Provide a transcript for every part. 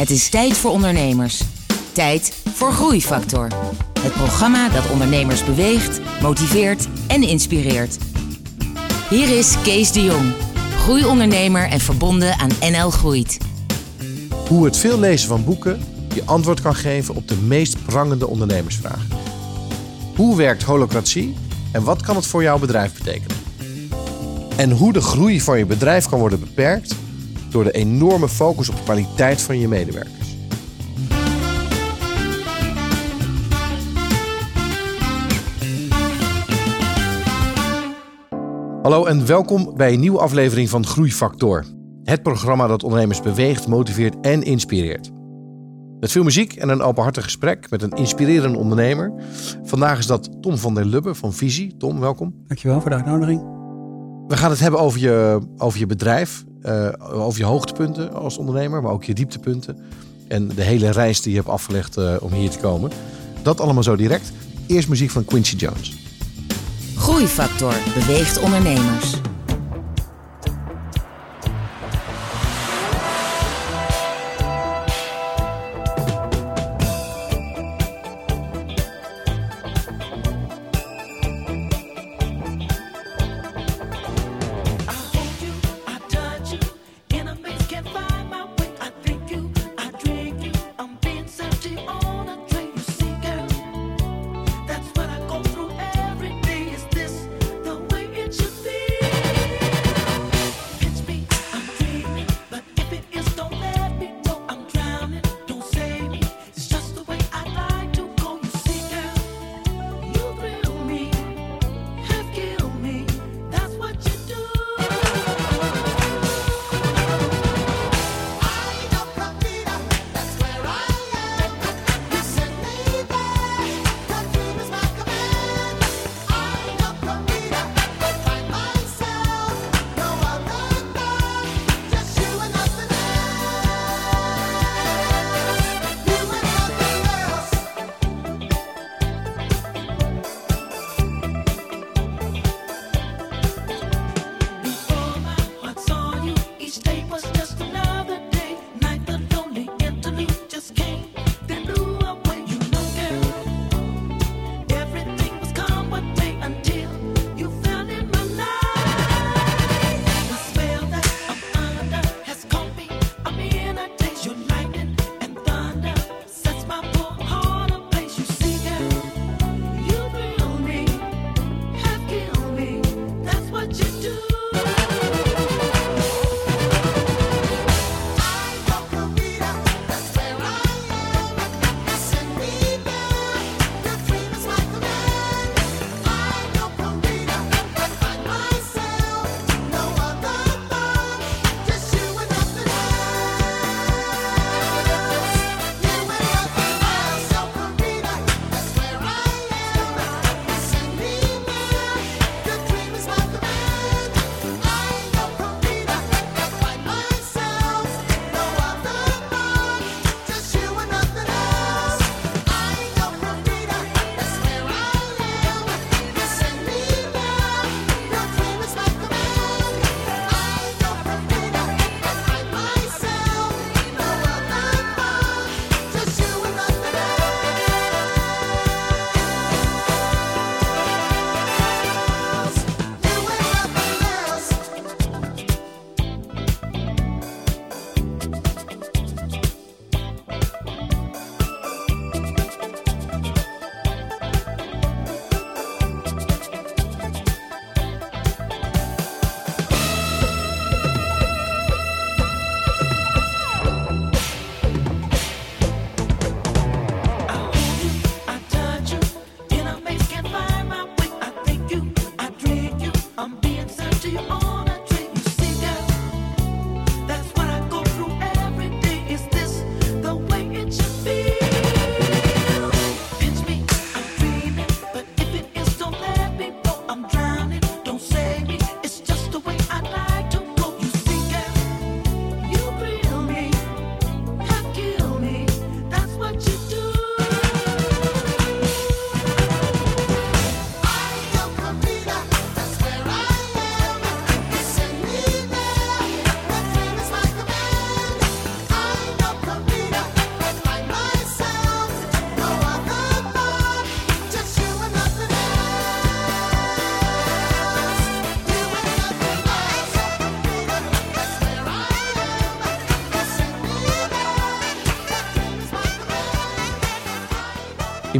Het is tijd voor ondernemers. Tijd voor Groeifactor. Het programma dat ondernemers beweegt, motiveert en inspireert. Hier is Kees de Jong, groeiondernemer en verbonden aan NL Groeit. Hoe het veel lezen van boeken je antwoord kan geven op de meest prangende ondernemersvragen. Hoe werkt holocratie en wat kan het voor jouw bedrijf betekenen? En hoe de groei van je bedrijf kan worden beperkt door de enorme focus op de kwaliteit van je medewerkers. Hallo en welkom bij een nieuwe aflevering van Groeifactor. Het programma dat ondernemers beweegt, motiveert en inspireert. Met veel muziek en een openhartig gesprek met een inspirerende ondernemer. Vandaag is dat Tom van der Lubbe van Visie. Tom, welkom. Dankjewel voor de uitnodiging. We gaan het hebben over je, over je bedrijf, uh, over je hoogtepunten als ondernemer, maar ook je dieptepunten. En de hele reis die je hebt afgelegd uh, om hier te komen. Dat allemaal zo direct. Eerst muziek van Quincy Jones. Groeifactor beweegt ondernemers.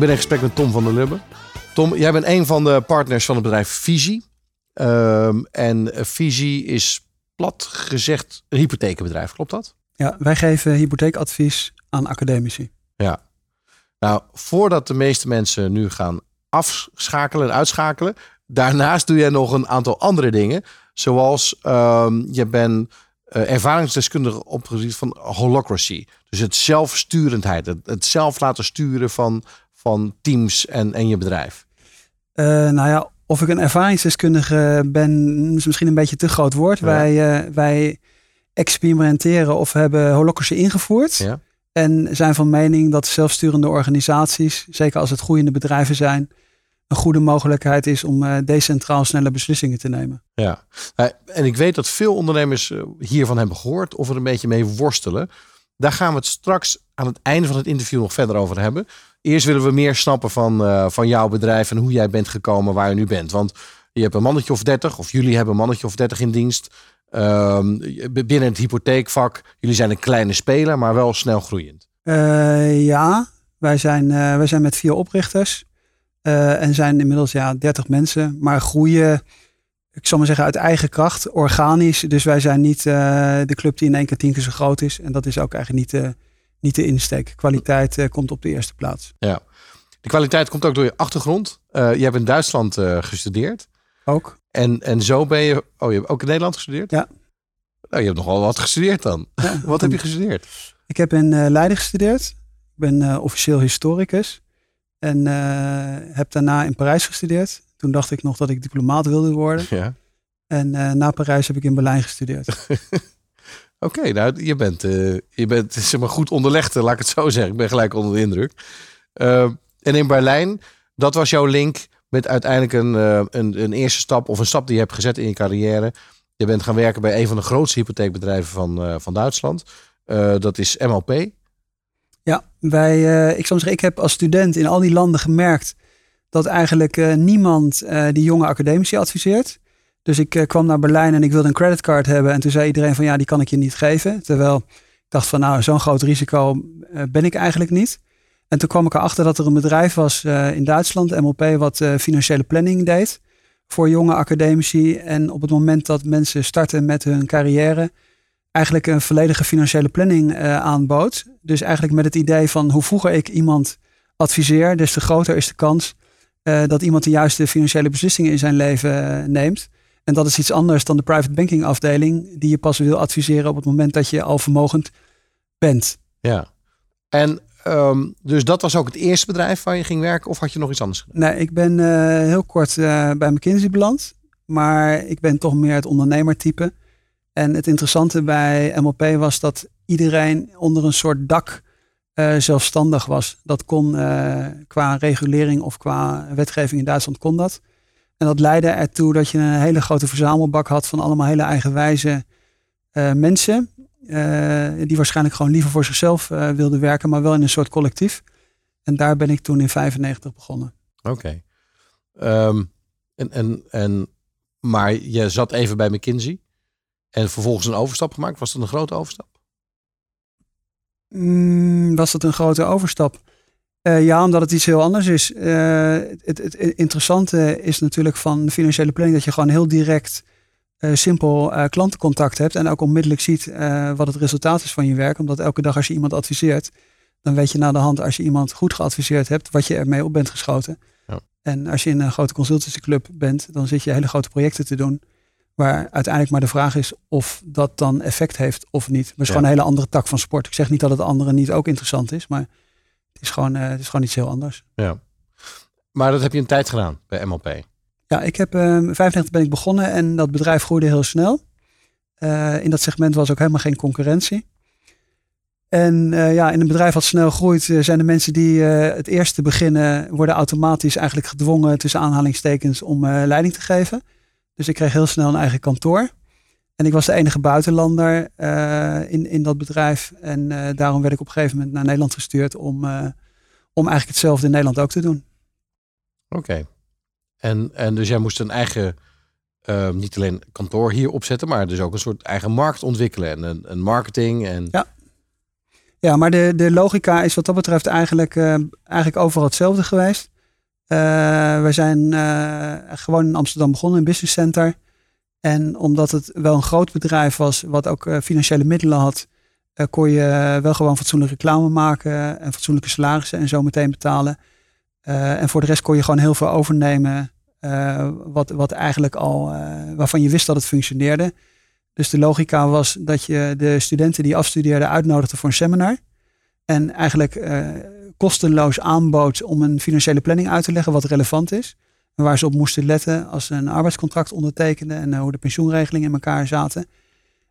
Ik ben in gesprek met Tom van der Lubbe. Tom, jij bent een van de partners van het bedrijf Visie. Um, en Visie is plat gezegd een hypotheekbedrijf, klopt dat? Ja, wij geven hypotheekadvies aan academici. Ja. Nou, voordat de meeste mensen nu gaan afschakelen en uitschakelen, daarnaast doe jij nog een aantal andere dingen. Zoals um, je bent uh, ervaringsdeskundige op het gebied van holocracy. Dus het zelfsturendheid, het, het zelf laten sturen van, van teams en, en je bedrijf. Uh, nou ja, of ik een ervaringsdeskundige ben, is misschien een beetje te groot woord. Wij, uh, wij experimenteren of hebben holocracy ingevoerd. Ja. En zijn van mening dat zelfsturende organisaties, zeker als het groeiende bedrijven zijn, een goede mogelijkheid is om uh, decentraal snelle beslissingen te nemen. Ja, en ik weet dat veel ondernemers hiervan hebben gehoord of er een beetje mee worstelen. Daar gaan we het straks aan het einde van het interview nog verder over hebben. Eerst willen we meer snappen van, uh, van jouw bedrijf en hoe jij bent gekomen waar je nu bent. Want je hebt een mannetje of dertig, of jullie hebben een mannetje of dertig in dienst. Uh, binnen het hypotheekvak, jullie zijn een kleine speler, maar wel snel groeiend. Uh, ja, wij zijn, wij zijn met vier oprichters en zijn inmiddels ja, 30 mensen, maar groeien ik zal maar zeggen, uit eigen kracht, organisch. Dus wij zijn niet de club die in één keer tien keer zo groot is. En dat is ook eigenlijk niet, uh, niet de insteek. Kwaliteit uh, komt op de eerste plaats. Ja, de kwaliteit komt ook door je achtergrond. je hebt in Duitsland gestudeerd. Ook. En, en zo ben je, oh je hebt ook in Nederland gestudeerd? Ja. Nou, je hebt nogal wat gestudeerd dan. Ja, wat heb je gestudeerd? Ik heb in Leiden gestudeerd. Ik ben officieel historicus. En heb daarna in Parijs gestudeerd. Toen dacht ik nog dat ik diplomaat wilde worden. Ja. En uh, na Parijs heb ik in Berlijn gestudeerd. Oké, nou je bent, uh, je bent zeg maar, goed onderlegd, laat ik het zo zeggen. Ik ben gelijk onder de indruk. Uh, en in Berlijn, dat was jouw link met uiteindelijk een, een, een, eerste stap of een stap die je hebt gezet in je carrière. Je bent gaan werken bij een van de grootste hypotheekbedrijven van, van Duitsland. dat is MLP. Ja, wij, ik zou zeggen, ik heb als student in al die landen gemerkt dat eigenlijk niemand die jonge academici adviseert. Dus ik uh, kwam naar Berlijn en ik wilde een creditcard hebben. En toen zei iedereen van ja, die kan ik je niet geven. Terwijl ik dacht van nou, zo'n groot risico ben ik eigenlijk niet. En toen kwam ik erachter dat er een bedrijf was in Duitsland, MLP, wat financiële planning deed voor jonge academici. En op het moment dat mensen starten met hun carrière, eigenlijk een volledige financiële planning aanbood. Dus eigenlijk met het idee van hoe vroeger ik iemand adviseer, des te groter is de kans uh, dat iemand de juiste financiële beslissingen in zijn leven uh, neemt. En dat is iets anders dan de private banking afdeling, die je pas wil adviseren op het moment dat je al vermogend bent. Ja, en um, dus dat was ook het eerste bedrijf waar je ging werken, of had je nog iets anders gedaan? Nee, ik ben uh, heel kort bij McKinsey beland, maar ik ben toch meer het ondernemertype. En het interessante bij MLP was dat iedereen onder een soort dak uh, zelfstandig was. Dat kon qua regulering of qua wetgeving in Duitsland kon dat. En dat leidde ertoe dat je een hele grote verzamelbak had van allemaal hele eigenwijze uh, mensen. die waarschijnlijk gewoon liever voor zichzelf wilden werken, maar wel in een soort collectief. En daar ben ik toen in 95 begonnen. Oké. Okay. Um, en, en, en, maar je zat even bij McKinsey en vervolgens een overstap gemaakt. Was dat een grote overstap? Mm, was dat een grote overstap? Uh, ja, omdat het iets heel anders is. Uh, het, het, interessante is natuurlijk van de financiële planning dat je gewoon heel direct uh, simpel klantencontact hebt en ook onmiddellijk ziet wat het resultaat is van je werk. Omdat elke dag als je iemand adviseert, dan weet je na de hand als je iemand goed geadviseerd hebt, wat je ermee op bent geschoten. Ja. En als je in een grote consultancyclub bent, dan zit je hele grote projecten te doen. Waar uiteindelijk maar de vraag is of dat dan effect heeft of niet. Maar het is gewoon een hele andere tak van sport. Ik zeg niet dat het andere niet ook interessant is, maar is gewoon, uh, het is gewoon iets heel anders. Ja. Maar dat heb je een tijd gedaan bij MLP? Ja, ik heb uh, 95 ben ik begonnen en dat bedrijf groeide heel snel. Uh, in dat segment was ook helemaal geen concurrentie. En uh, ja, in een bedrijf wat snel groeit, uh, zijn de mensen die het eerste beginnen, worden automatisch eigenlijk gedwongen tussen aanhalingstekens om leiding te geven. Dus ik kreeg heel snel een eigen kantoor. En ik was de enige buitenlander uh, in, in dat bedrijf. En uh, daarom werd ik op een gegeven moment naar Nederland gestuurd om, uh, om eigenlijk hetzelfde in Nederland ook te doen. Oké. Okay. En, en dus jij moest een eigen, niet alleen kantoor hier opzetten, maar dus ook een soort eigen markt ontwikkelen en een, een marketing. En... Ja. Ja, maar de, de logica is wat dat betreft eigenlijk, eigenlijk overal hetzelfde geweest. We zijn gewoon in Amsterdam begonnen, in Business Center. En omdat het wel een groot bedrijf was, wat ook financiële middelen had, kon je wel gewoon fatsoenlijke reclame maken en fatsoenlijke salarissen en zo meteen betalen. en voor de rest kon je gewoon heel veel overnemen, wat, wat eigenlijk al, waarvan je wist dat het functioneerde. Dus de logica was dat je de studenten die afstudeerden uitnodigde voor een seminar. En eigenlijk kostenloos aanbood om een financiële planning uit te leggen wat relevant is. Waar ze op moesten letten als ze een arbeidscontract ondertekenden en uh, hoe de pensioenregelingen in elkaar zaten.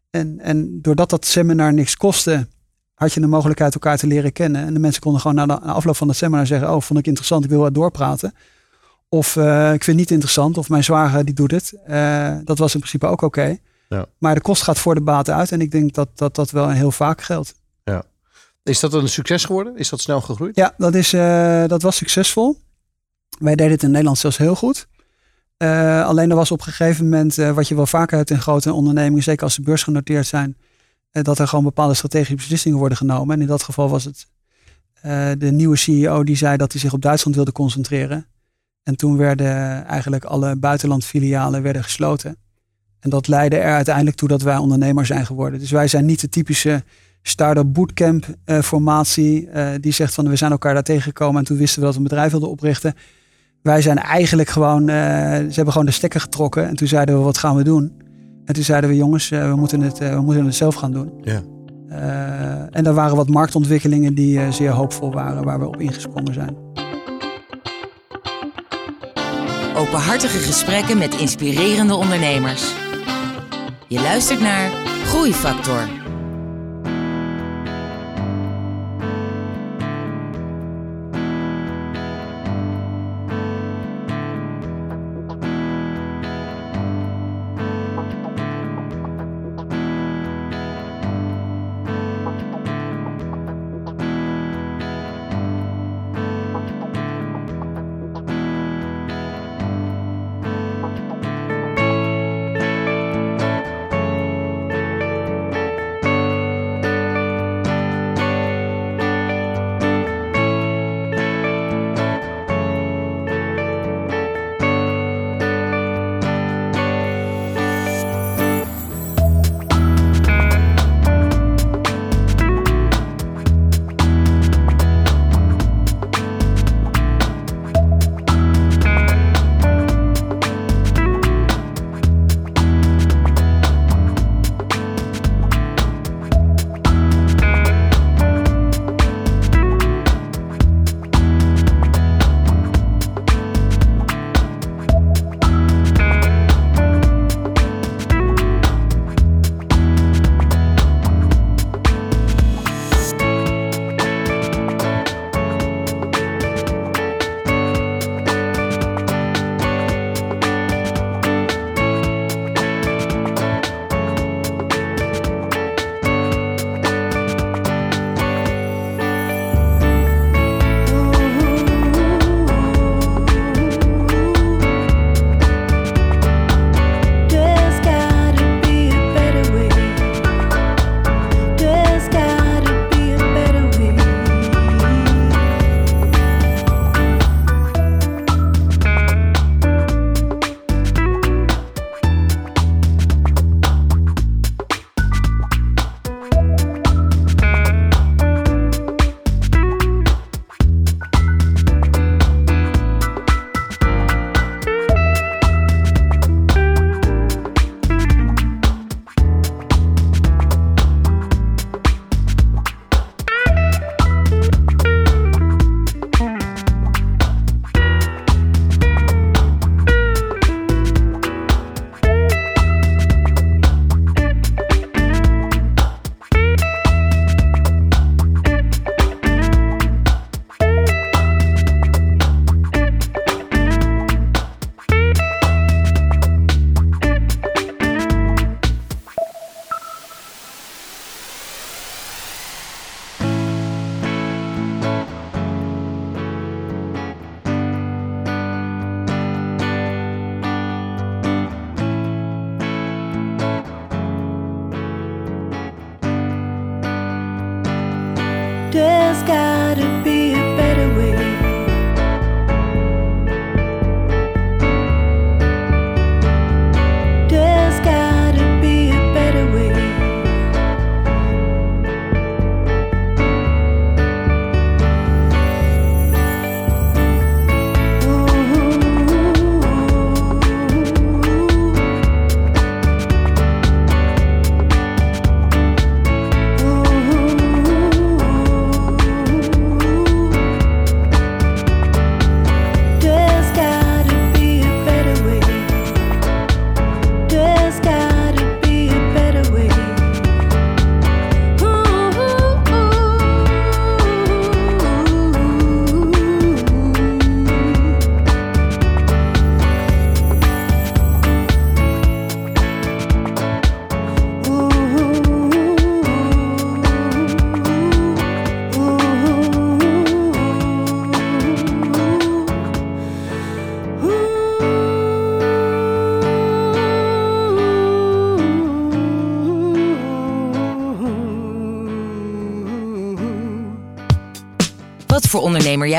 En, en doordat dat seminar niks kostte, had je de mogelijkheid elkaar te leren kennen. En de mensen konden gewoon na de afloop van het seminar zeggen, oh vond ik interessant, ik wil wat doorpraten. Of uh, ik vind het niet interessant, of mijn zwager die doet het. dat was in principe ook oké. Ja. Maar de kost gaat voor de baten uit. En ik denk dat dat, dat wel heel vaak geldt. Ja. Is dat een succes geworden? Is dat snel gegroeid? Ja, dat, is, uh, dat was succesvol. Wij deden het in Nederland zelfs heel goed. Uh, alleen er was op een gegeven moment, uh, wat je wel vaker hebt in grote ondernemingen, zeker als ze beursgenoteerd zijn, dat er gewoon bepaalde strategische beslissingen worden genomen. En in dat geval was het de nieuwe CEO die zei dat hij zich op Duitsland wilde concentreren. En toen werden eigenlijk alle buitenlandfilialen werden gesloten. En dat leidde er uiteindelijk toe dat wij ondernemer zijn geworden. Dus wij zijn niet de typische start-up bootcamp formatie. Die zegt van we zijn elkaar daar tegengekomen en toen wisten we dat we een bedrijf wilden oprichten. Wij zijn eigenlijk gewoon, uh, ze hebben gewoon de stekker getrokken en toen zeiden we wat gaan we doen? En toen zeiden we jongens, we, moeten het, we moeten het zelf gaan doen. Ja. en er waren wat marktontwikkelingen die zeer hoopvol waren waar we op ingesprongen zijn. Openhartige gesprekken met inspirerende ondernemers. Je luistert naar Groeifactor.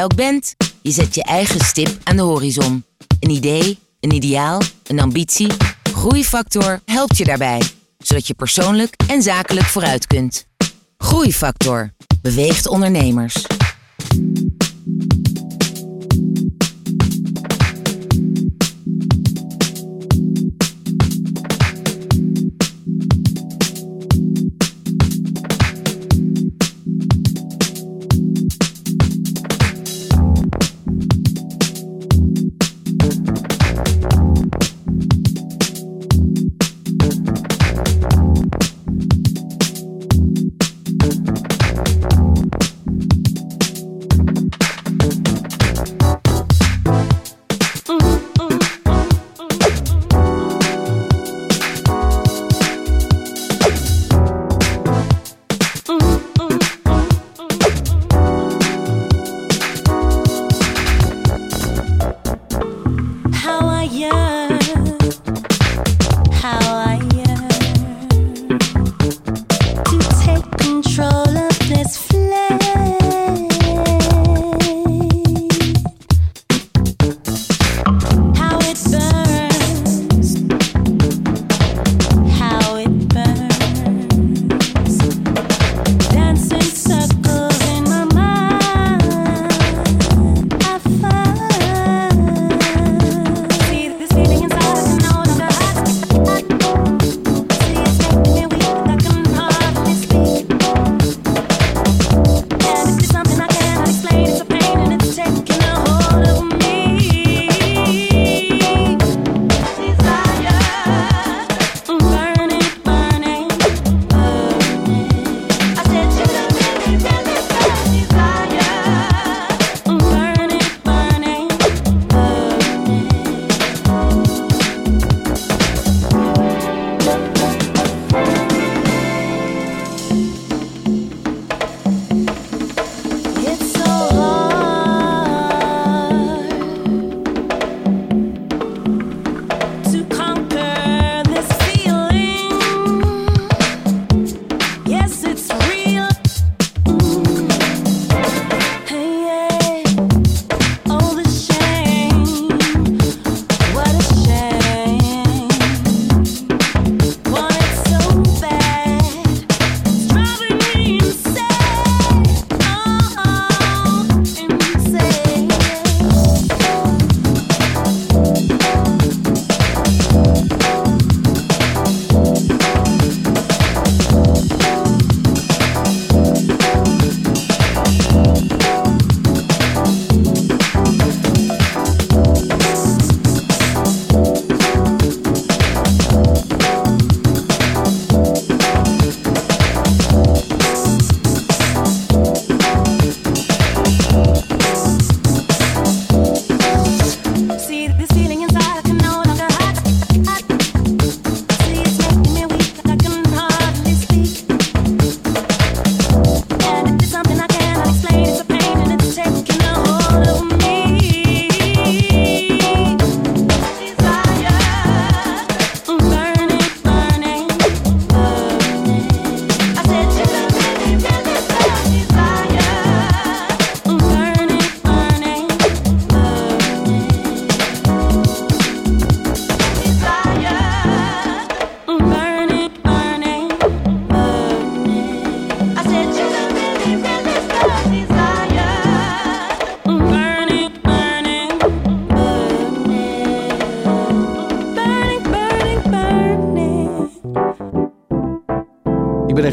Jij bent, je zet je eigen stip aan de horizon. Een idee, een ideaal, een ambitie. Groeifactor helpt je daarbij, zodat je persoonlijk en zakelijk vooruit kunt. Groeifactor beweegt ondernemers.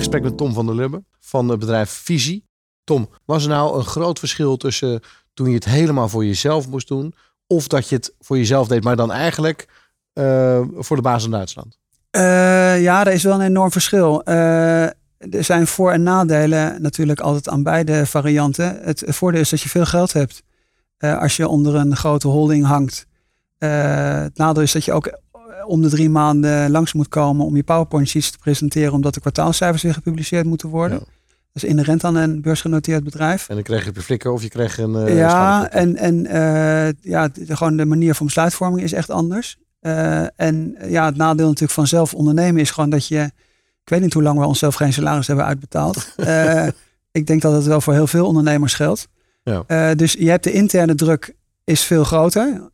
Gesprek met Tom van der Lubbe van het bedrijf Visie. Tom, was er nou een groot verschil tussen toen je het helemaal voor jezelf moest doen, of dat je het voor jezelf deed, maar dan eigenlijk eh, voor de baas in Duitsland? Eh, ja, er is wel een enorm verschil. Eh, er zijn voor- en nadelen natuurlijk altijd aan beide varianten. Het voordeel is dat je veel geld hebt als je onder een grote holding hangt. Het nadeel is dat je ook om de drie maanden langs moet komen om je PowerPoint sheets te presenteren, omdat de kwartaalcijfers weer gepubliceerd moeten worden. Ja. Dat is inherent aan een beursgenoteerd bedrijf. En dan kreeg je flikker of je kreeg een. eh, ja, en, en eh, ja, de, gewoon de manier van besluitvorming is echt anders. Eh, en ja, het nadeel natuurlijk van zelf ondernemen is gewoon dat je, ik weet niet hoe lang we onszelf geen salaris hebben uitbetaald. Ik denk dat het wel voor heel veel ondernemers geldt. Ja. Dus je hebt de interne druk is veel groter.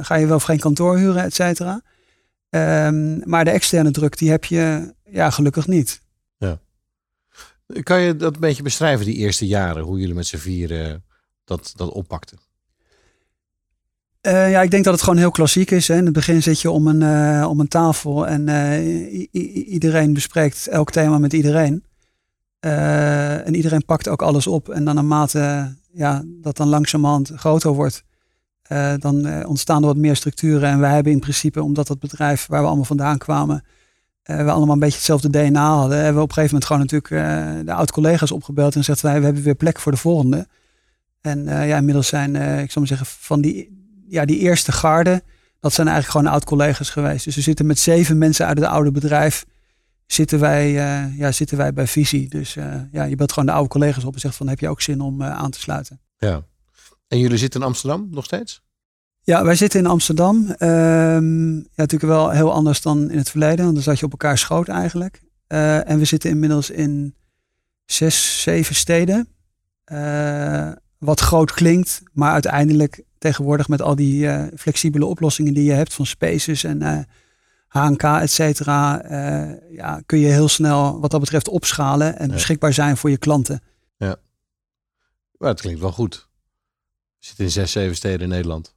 Ga je wel of geen kantoor huren, et cetera. Ehm, maar de externe druk, die heb je ja, gelukkig niet. Kan je dat een beetje beschrijven, die eerste jaren, hoe jullie met z'n vieren dat, dat oppakten? Eh, ja, ik denk dat het gewoon heel klassiek is. Hè. In het begin zit je om een, eh, om een tafel en eh, iedereen bespreekt elk thema met iedereen. En iedereen pakt ook alles op. En dan naarmate ja, dat dan langzamerhand groter wordt, eh, dan eh, ontstaan er wat meer structuren. En wij hebben in principe, omdat dat bedrijf waar we allemaal vandaan kwamen, eh, we allemaal een beetje hetzelfde DNA hadden, hebben we op een gegeven moment gewoon natuurlijk de oud-collega's opgebeld en gezegd, wij, we hebben weer plek voor de volgende. En ja, inmiddels zijn, ik zal maar zeggen, van die, ja, die eerste garde, dat zijn eigenlijk gewoon oud-collega's geweest. Dus we zitten met zeven mensen uit het oude bedrijf, zitten wij, ja, zitten wij bij Visie. Dus ja, je belt gewoon de oude collega's op en zegt van, heb je ook zin om aan te sluiten? Ja. En jullie zitten in Amsterdam nog steeds? Ja, wij zitten in Amsterdam. Ehm, ja, natuurlijk wel heel anders dan in het verleden, want dan zat je op elkaar schoot eigenlijk. Eh, en we zitten inmiddels in zes, zeven steden. Eh, wat groot klinkt, maar uiteindelijk tegenwoordig met al die eh, flexibele oplossingen die je hebt van Spaces en HNK, et cetera, ja, kun je heel snel wat dat betreft opschalen en Ja. beschikbaar zijn voor je klanten. Maar het klinkt wel goed. Zitten in zes, zeven steden in Nederland.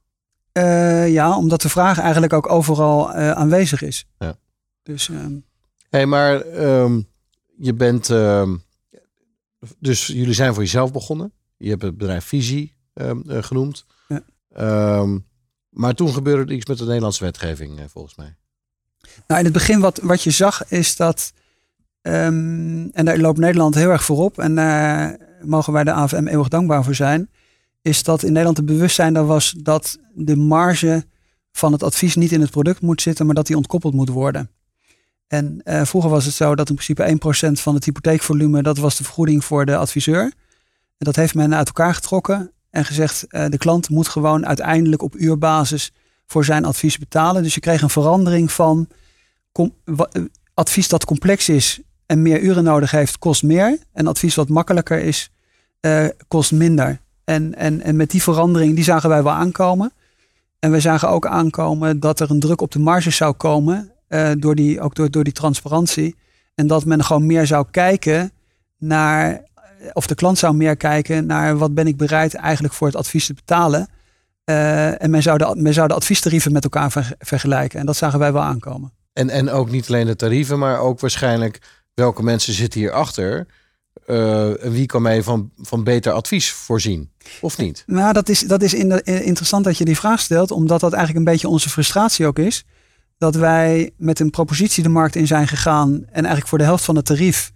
Eh, ja, omdat de vraag eigenlijk ook overal eh, aanwezig is. Ja. Dus ehm, hey, maar ehm, je bent... ehm, dus jullie zijn voor jezelf begonnen. Je hebt het bedrijf Visie eh, genoemd. Ja. Maar toen gebeurde er iets met de Nederlandse wetgeving, volgens mij. Nou, in het begin wat, wat je zag is dat, en daar loopt Nederland heel erg voorop en daar mogen wij de AVM eeuwig dankbaar voor zijn, is dat in Nederland het bewustzijn er was dat de marge van het advies niet in het product moet zitten, maar dat die ontkoppeld moet worden. En eh, vroeger was het zo dat in principe 1% van het hypotheekvolume, dat was de vergoeding voor de adviseur. En dat heeft men uit elkaar getrokken en gezegd, eh, de klant moet gewoon uiteindelijk op uurbasis voor zijn advies betalen. Dus je kreeg een verandering van eh, advies dat complex is en meer uren nodig heeft, kost meer. En advies wat makkelijker is, kost minder. En, en, en met die verandering, die zagen wij wel aankomen. En wij zagen ook aankomen dat er een druk op de marge zou komen, eh, door die, ook door, door die transparantie. En dat men gewoon meer zou kijken naar, of de klant zou meer kijken naar wat ben ik bereid eigenlijk voor het advies te betalen. Eh, en men zou, de, men zou de adviestarieven met elkaar ver- vergelijken. En dat zagen wij wel aankomen. En, en ook niet alleen de tarieven, maar ook waarschijnlijk welke mensen zitten hierachter. En wie kan mij van, van beter advies voorzien? Of niet? Nou, dat is, dat is in de- interessant dat je die vraag stelt, omdat dat eigenlijk een beetje onze frustratie ook is. Dat wij met een propositie de markt in zijn gegaan en eigenlijk voor de helft van het tarief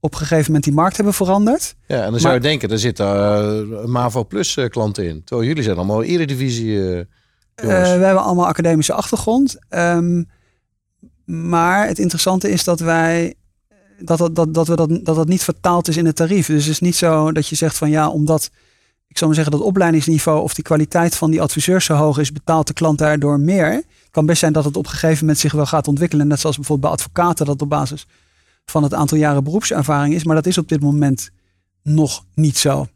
op een gegeven moment die markt hebben veranderd. Ja, en dan zou je denken, er zitten eh, Mavo Plus eh, klanten in. Terwijl jullie zijn allemaal Eredivisie. Eh, we hebben allemaal academische achtergrond. Ehm, maar het interessante is dat wij dat, dat, dat, we dat, dat dat niet vertaald is in het tarief. Dus het is niet zo dat je zegt van ja, omdat ik zou maar zeggen dat opleidingsniveau of die kwaliteit van die adviseurs zo hoog is, betaalt de klant daardoor meer. Het kan best zijn dat het op een gegeven moment zich wel gaat ontwikkelen. Net zoals bijvoorbeeld bij advocaten dat op basis van het aantal jaren beroepservaring is. Maar dat is op dit moment nog niet zo.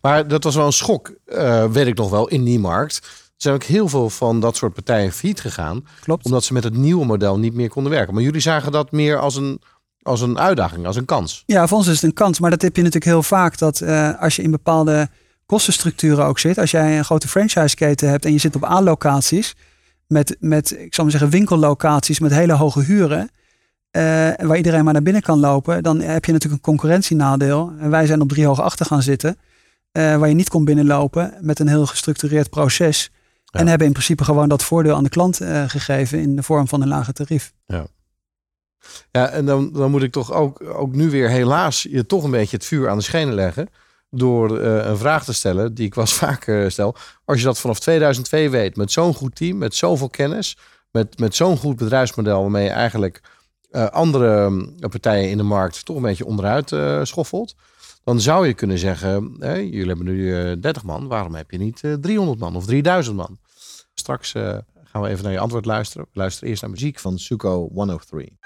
Maar dat was wel een schok, eh, weet ik nog wel, in die markt. Er zijn ook heel veel van dat soort partijen failliet gegaan. Klopt. Omdat ze met het nieuwe model niet meer konden werken. Maar jullie zagen dat meer als een, als een uitdaging, als een kans. Ja, voor ons is het een kans. Maar dat heb je natuurlijk heel vaak. Dat eh, als je in bepaalde kostenstructuren ook zit. Als jij een grote franchiseketen hebt en je zit op A-locaties. Met, met, ik zal maar zeggen, winkellocaties met hele hoge huren. eh, waar iedereen maar naar binnen kan lopen, dan heb je natuurlijk een concurrentienadeel. En wij zijn op drie hoog achter gaan zitten, eh, waar je niet kon binnenlopen met een heel gestructureerd proces. Ja. En hebben in principe gewoon dat voordeel aan de klant eh, gegeven in de vorm van een lager tarief. Ja, en dan, dan moet ik toch ook, ook nu weer helaas je toch een beetje het vuur aan de schenen leggen. Door eh, een vraag te stellen die ik wel eens vaak eh, stel. Als je dat vanaf 2002 weet, met zo'n goed team, met zoveel kennis, met, met zo'n goed bedrijfsmodel, waarmee je eigenlijk andere partijen in de markt toch een beetje onderuit schoffelt. Dan zou je kunnen zeggen, jullie hebben nu eh 30 man, waarom heb je niet eh, 300 man of 3000 man? Straks eh, gaan we even naar je antwoord luisteren. We luisteren eerst naar muziek van Suko 103.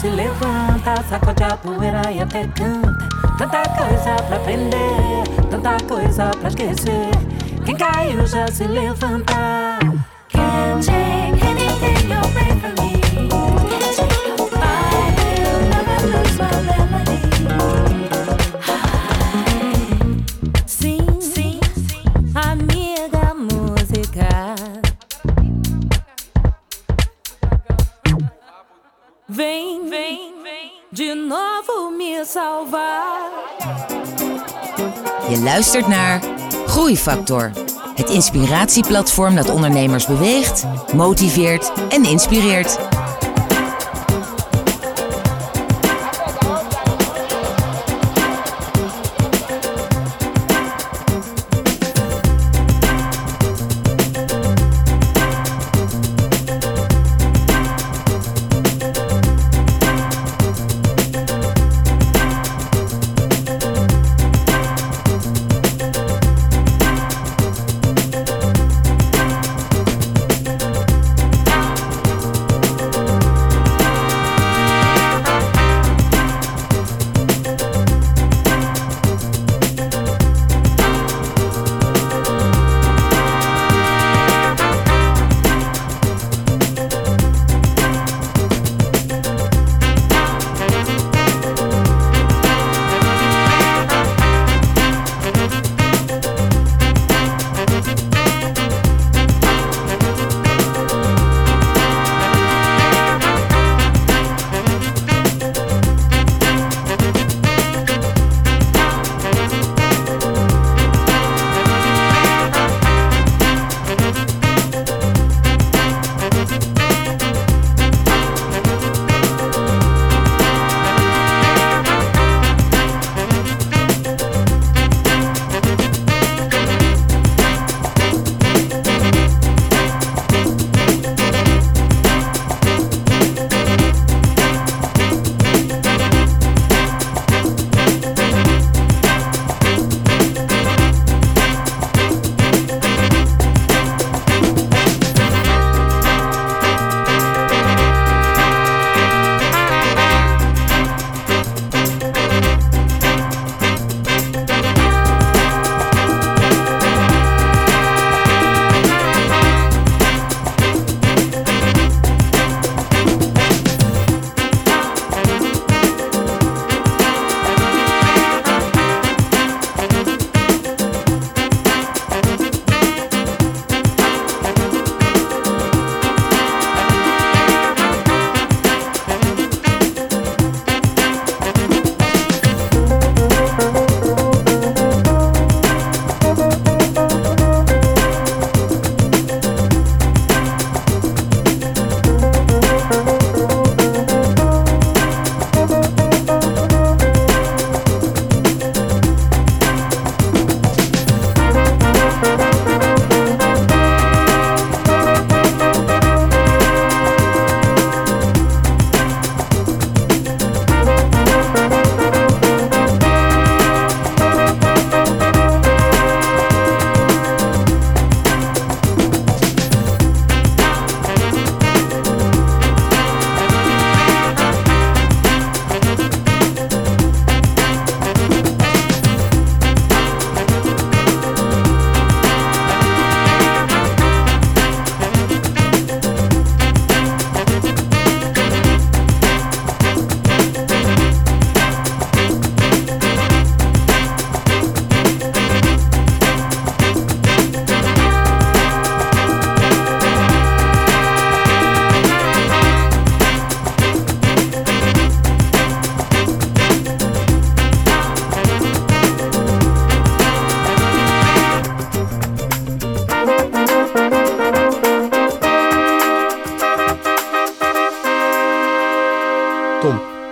Se levanta, sacode a poeira e até canta. Tanta coisa pra aprender, tanta coisa pra esquecer. Quem caiu já se levanta. Luistert naar Groeifactor. Het inspiratieplatform dat ondernemers beweegt, motiveert en inspireert.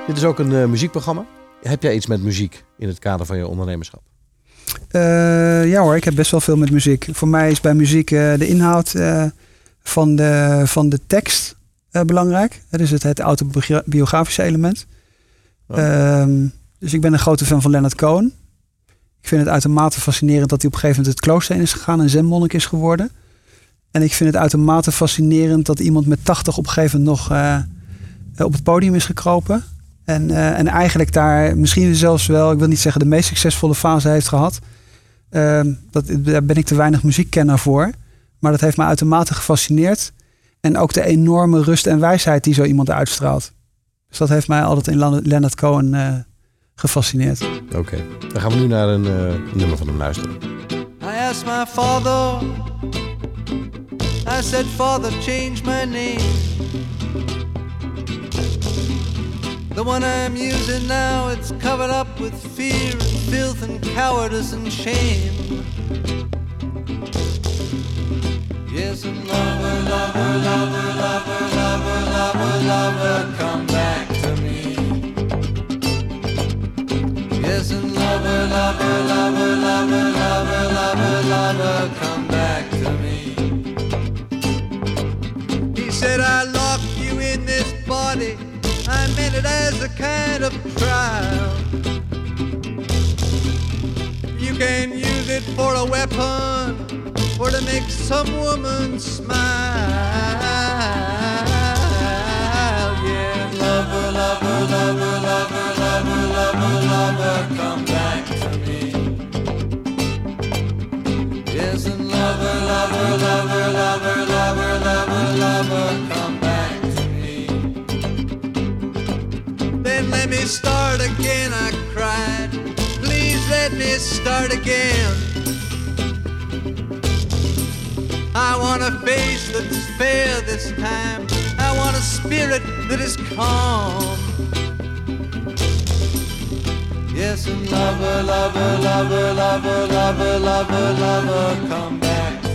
Dit is ook een eh, muziekprogramma. Heb jij iets met muziek in het kader van je ondernemerschap? Eh, ja hoor, ik heb best wel veel met muziek. Voor mij is bij muziek eh, de inhoud van, de, van de tekst belangrijk. Het is het, het autobiografische element. Ehm, dus ik ben een grote fan van Leonard Cohen. Ik vind het uitermate fascinerend dat hij op een gegeven moment het klooster in is gegaan en zenmonnik is geworden. En ik vind het uitermate fascinerend dat iemand met 80 op een gegeven moment nog op het podium is gekropen. En, eh, en eigenlijk daar misschien zelfs wel, ik wil niet zeggen de meest succesvolle fase heeft gehad. Ehm, dat, daar ben ik te weinig muziekkenner voor. Maar dat heeft me uitermate gefascineerd. En ook de enorme rust en wijsheid die zo iemand uitstraalt. Dus dat heeft mij altijd in Leonard Cohen eh, gefascineerd. Oké, dan gaan we nu naar een eh, nummer van hem luisteren. I asked my father, I said, Father, change my name. The one I'm using now, it's covered up with fear and filth and cowardice and shame. Yes, and lover, lover, lover, lover, lover, lover, lover, come back to me. Yes, and lover, lover, lover, lover, lover, lover, lover, come back to me. He said, I locked you in this body. It as a kind of trial. You can use it for a weapon or to make some woman smile. Yeah, lover, lover, lover, lover, lover, lover, lover, come back to me. And lover, lover, lover, lover, lover, lover, lover, let me start again, I cried. Please let me start again. I want a face that's fair this time. I want a spirit that is calm. Yes, and lover, lover, lover, lover, lover, lover, lover, come back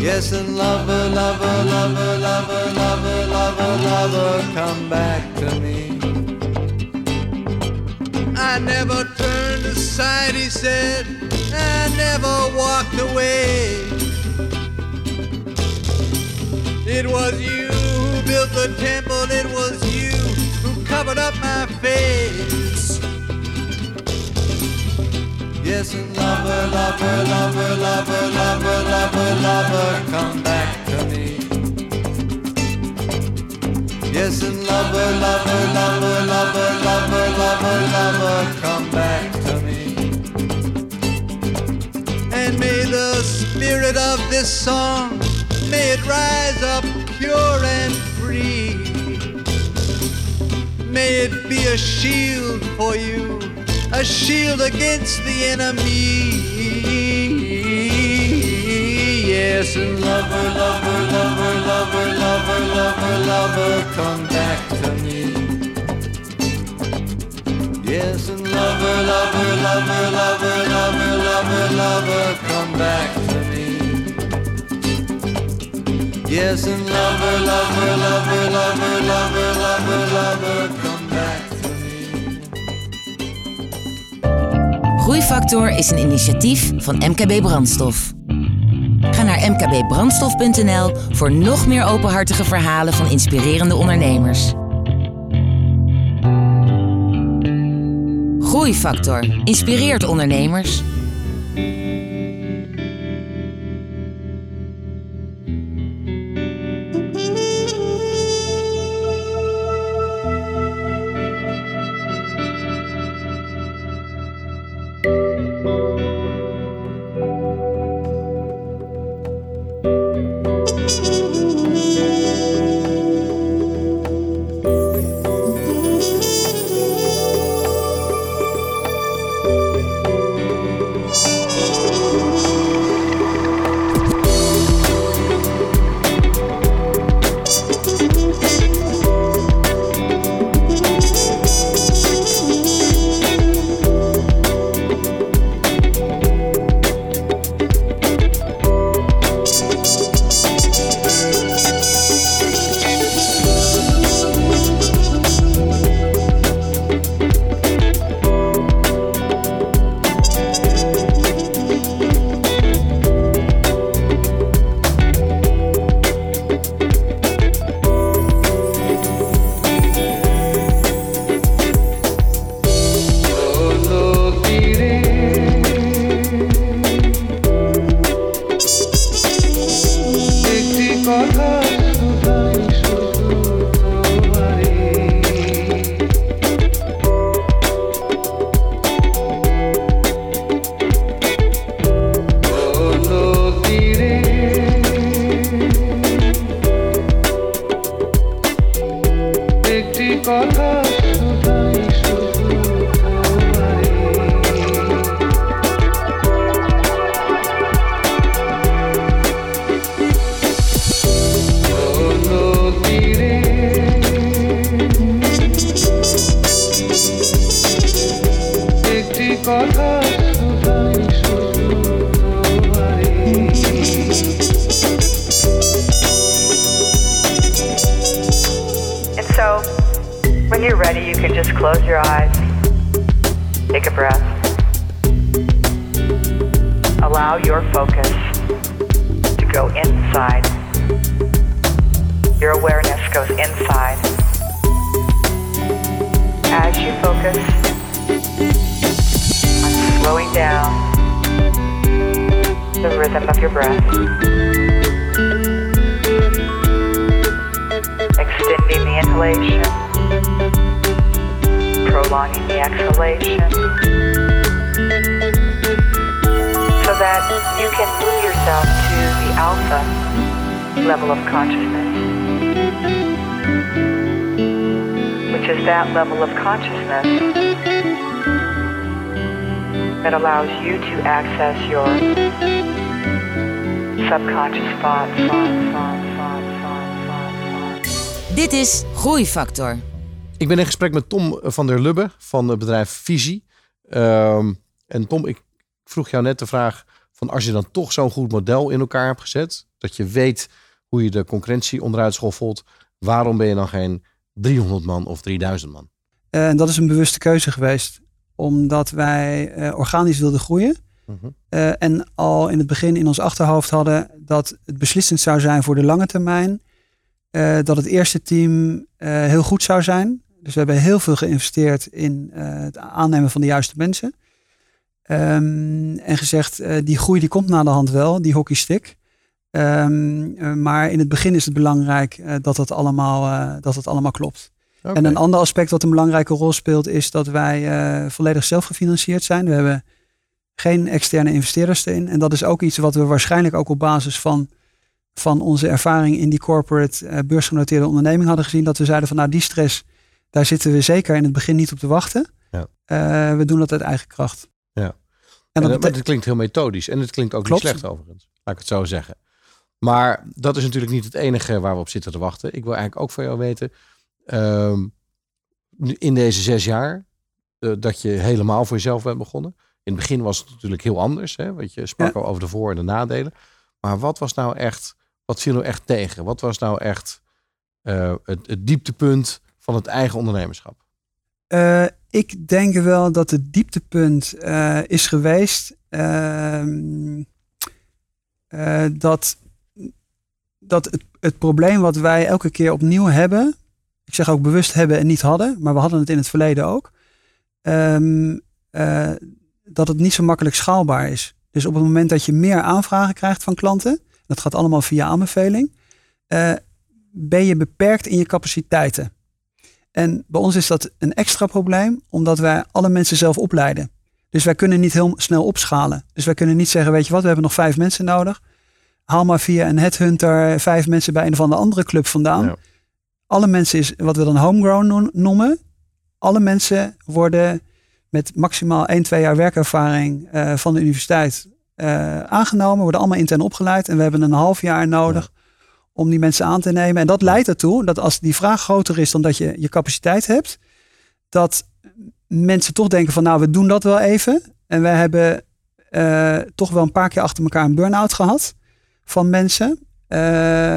Yes, and lover, lover, lover, lover, lover, lover, lover, come back to me. I never turned aside, he said. I never walked away. It was you who built the temple, it was you who covered up my face. Yes, and lover, lover, lover, lover, lover, lover, lover, come back to me. Yes, lover, lover, lover, lover, lover, lover, lover, come back to me. And may the spirit of this song, may it rise up pure and free. May it be a shield for you, a shield against the enemy. Yes, and lover, lover, lover, lover, lover, lover, lover, come back to me. Yes, and lover, lover, lover, lover, lover, lover, lover, come back to me. Yes, and lover, lover, lover, lover, lover, lover, lover, come Groeifactor is een initiatief van MKB Brandstof. Ga naar mkbbrandstof.nl voor nog meer openhartige verhalen van inspirerende ondernemers. Groeifactor inspireert ondernemers. Groeifactor. Ik ben in gesprek met Tom van der Lubbe van het bedrijf Visie. Ehm, en Tom, ik vroeg jou net de vraag van als je dan toch zo'n goed model in elkaar hebt gezet, dat je weet hoe je de concurrentie onderuit schoffelt, waarom ben je dan geen 300 man of 3000 man? Eh, En dat is een bewuste keuze geweest. Omdat wij eh, organisch wilden groeien. Mhm. Eh, en al in het begin in ons achterhoofd hadden dat het beslissend zou zijn voor de lange termijn. Eh, dat het eerste team eh, heel goed zou zijn. Dus we hebben heel veel geïnvesteerd in eh, het aannemen van de juiste mensen. Ehm, en gezegd, die groei die komt na de hand wel, die hockeystick. Eh, maar in het begin is het belangrijk dat, het allemaal, dat het allemaal klopt. En een ander aspect wat een belangrijke rol speelt, is dat wij volledig zelfgefinancierd zijn. We hebben geen externe investeerders erin. En dat is ook iets wat we waarschijnlijk ook op basis van, van onze ervaring in die corporate eh, beursgenoteerde onderneming hadden gezien. Dat we zeiden van nou die stress, daar zitten we zeker in het begin niet op te wachten. Ja. Eh, we doen dat uit eigen kracht. Ja. En En dat klinkt heel methodisch en het klinkt ook Klopt. niet slecht overigens. Laat ik het zo zeggen. Maar dat is natuurlijk niet het enige waar we op zitten te wachten. Ik wil eigenlijk ook van jou weten, ehm, in deze zes jaar, eh, dat je helemaal voor jezelf bent begonnen. In het begin was het natuurlijk heel anders, hè, want je sprak Ja. al over de voor- en de nadelen. Maar wat was nou echt, wat viel nou echt tegen? Wat was nou echt eh, het, het dieptepunt van het eigen ondernemerschap? Eh, ik denk wel dat het dieptepunt eh, is geweest ehm, eh, dat, dat het, het probleem wat wij elke keer opnieuw hebben, ik zeg ook bewust hebben en niet hadden, maar we hadden het in het verleden ook, ehm, eh, dat het niet zo makkelijk schaalbaar is. Dus op het moment dat je meer aanvragen krijgt van klanten, dat gaat allemaal via aanbeveling, eh, ben je beperkt in je capaciteiten. En bij ons is dat een extra probleem, omdat wij alle mensen zelf opleiden. Dus wij kunnen niet heel snel opschalen. Dus wij kunnen niet zeggen, weet je wat, we hebben nog vijf mensen nodig. Haal maar via een headhunter vijf mensen bij een of andere andere club vandaan. Ja. Alle mensen is wat we dan homegrown no- noemen. Alle mensen worden met maximaal 1, 2 jaar werkervaring eh, van de universiteit eh, aangenomen. Worden allemaal intern opgeleid. En we hebben een half jaar nodig om die mensen aan te nemen. En dat leidt ertoe dat als die vraag groter is dan dat je je capaciteit hebt, dat mensen toch denken van nou, we doen dat wel even. En wij hebben eh, toch wel een paar keer achter elkaar een burn-out gehad van mensen. Eh,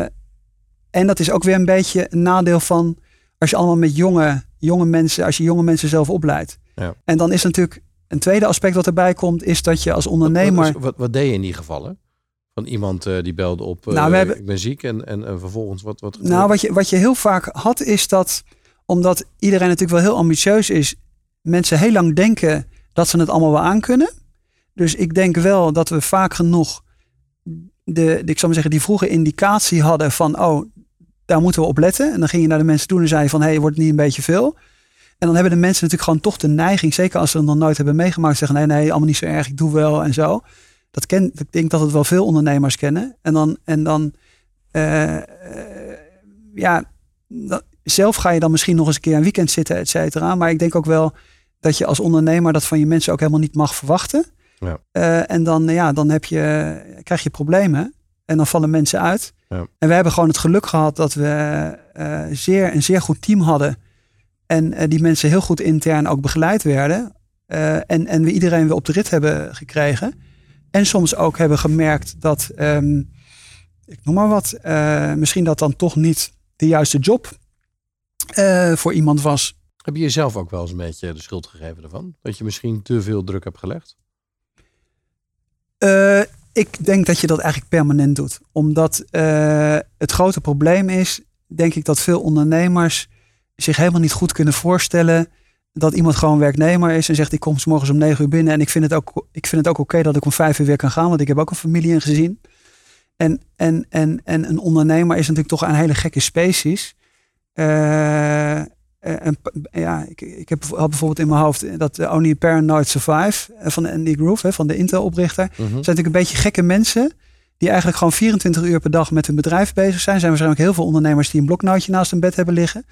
en dat is ook weer een beetje een nadeel van als je allemaal met jonge, jonge mensen, als je jonge mensen zelf opleidt. Ja. En dan is natuurlijk een tweede aspect wat erbij komt, is dat je als ondernemer. Wat, wat, wat deed je in die gevallen? Van iemand eh, die belde op, eh, Nou, we hebben- ik ben ziek en, en, en vervolgens wat, wat Nou, wat je, wat je heel vaak had, is dat omdat iedereen natuurlijk wel heel ambitieus is, mensen heel lang denken dat ze het allemaal wel aankunnen. Dus ik denk wel dat we vaak genoeg de, de, ik zou maar zeggen, die vroege indicatie hadden van, oh, daar moeten we op letten. En dan ging je naar de mensen toe en zei van, hé, hey, wordt het niet een beetje veel? En dan hebben de mensen natuurlijk gewoon toch de neiging, zeker als ze het nog nooit hebben meegemaakt, zeggen, nee, nee, allemaal niet zo erg, ik doe wel en zo. Dat ken, ik denk dat het wel veel ondernemers kennen. En dan, en dan eh, eh, ja, dat- zelf ga je dan misschien nog eens een keer een weekend zitten, et cetera. Maar ik denk ook wel dat je als ondernemer dat van je mensen ook helemaal niet mag verwachten. Ja. Eh, en dan, ja, dan heb je, krijg je problemen en dan vallen mensen uit. Ja. En we hebben gewoon het geluk gehad dat we eh, zeer, een zeer goed team hadden. En eh, die mensen heel goed intern ook begeleid werden. Eh, en, en we iedereen weer op de rit hebben gekregen. En soms ook hebben gemerkt dat, ehm, ik noem maar wat, eh, misschien dat dan toch niet de juiste job voor iemand was. Heb je jezelf ook wel eens een beetje de schuld gegeven ervan? Dat je misschien te veel druk hebt gelegd? Ik denk dat je dat eigenlijk permanent doet. Omdat het grote probleem is, denk ik dat veel ondernemers zich helemaal niet goed kunnen voorstellen dat iemand gewoon werknemer is en zegt ik kom 's morgens om negen uur binnen en ik vind het ook, ik vind het ook oké dat ik om vijf uur weer kan gaan, want ik heb ook een familie en gezin. En, en, en, en een ondernemer is natuurlijk toch een hele gekke species. Eh, eh, en, ja, ik, ik heb had bijvoorbeeld in mijn hoofd dat Only a Paranoid Survive eh, van Andy Groove, van de Intel-oprichter. Mhm. zijn natuurlijk een beetje gekke mensen die eigenlijk gewoon 24 uur per dag met hun bedrijf bezig zijn. Er zijn waarschijnlijk heel veel ondernemers die een bloknootje naast hun bed hebben liggen.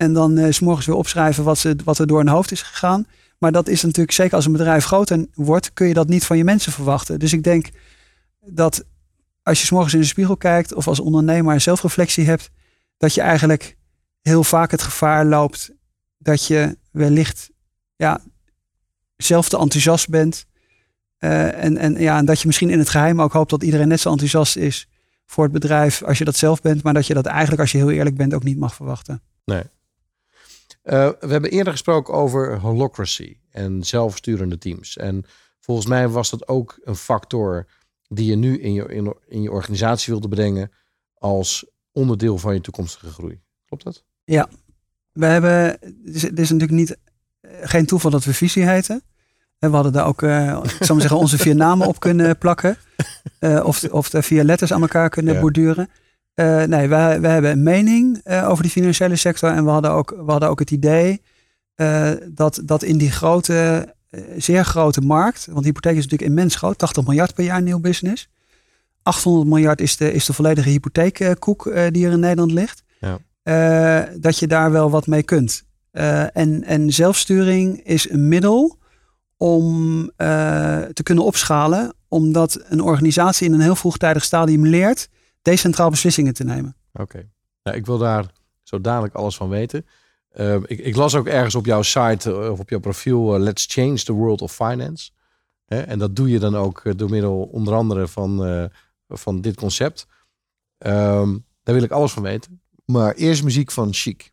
En dan eh, 's morgens weer opschrijven wat, ze, wat er door hun hoofd is gegaan. Maar dat is natuurlijk, zeker als een bedrijf groter wordt, kun je dat niet van je mensen verwachten. Dus ik denk dat als je 's morgens in de spiegel kijkt of als ondernemer een zelfreflectie hebt, dat je eigenlijk heel vaak het gevaar loopt dat je wellicht ja, zelf te enthousiast bent. Eh, en, en, ja, en dat je misschien in het geheim ook hoopt dat iedereen net zo enthousiast is voor het bedrijf als je dat zelf bent. Maar dat je dat eigenlijk, als je heel eerlijk bent, ook niet mag verwachten. Nee. Eh, we hebben eerder gesproken over holocracy en zelfsturende teams. En volgens mij was dat ook een factor die je nu in je, in, in je organisatie wilde brengen als onderdeel van je toekomstige groei. Klopt dat? Ja, we hebben, het is, het is natuurlijk niet, eh, geen toeval dat we visie heten. En we hadden daar ook, eh, ik zal maar zeggen, onze vier namen op kunnen plakken. Of, of er vier letters aan elkaar kunnen Ja. borduren. Eh, nee, wij, wij hebben een mening eh, over die financiële sector. En we hadden ook, we hadden ook het idee eh, dat, dat in die grote, zeer grote markt. Want de hypotheek is natuurlijk immens groot. 80 miljard per jaar nieuw business. 800 miljard is de, is de volledige hypotheekkoek die er in Nederland ligt. Ja. Dat je daar wel wat mee kunt. En, en zelfsturing is een middel om te kunnen opschalen. Omdat een organisatie in een heel vroegtijdig stadium leert decentraal beslissingen te nemen. Oké. Nou, ik wil daar zo dadelijk alles van weten. Eh, ik, ik las ook ergens op jouw site eh, of op jouw profiel eh, Let's Change the World of Finance. Hè? En dat doe je dan ook eh, door middel onder andere van, eh, van dit concept. Ehm, daar wil ik alles van weten. Maar eerst muziek van Chic.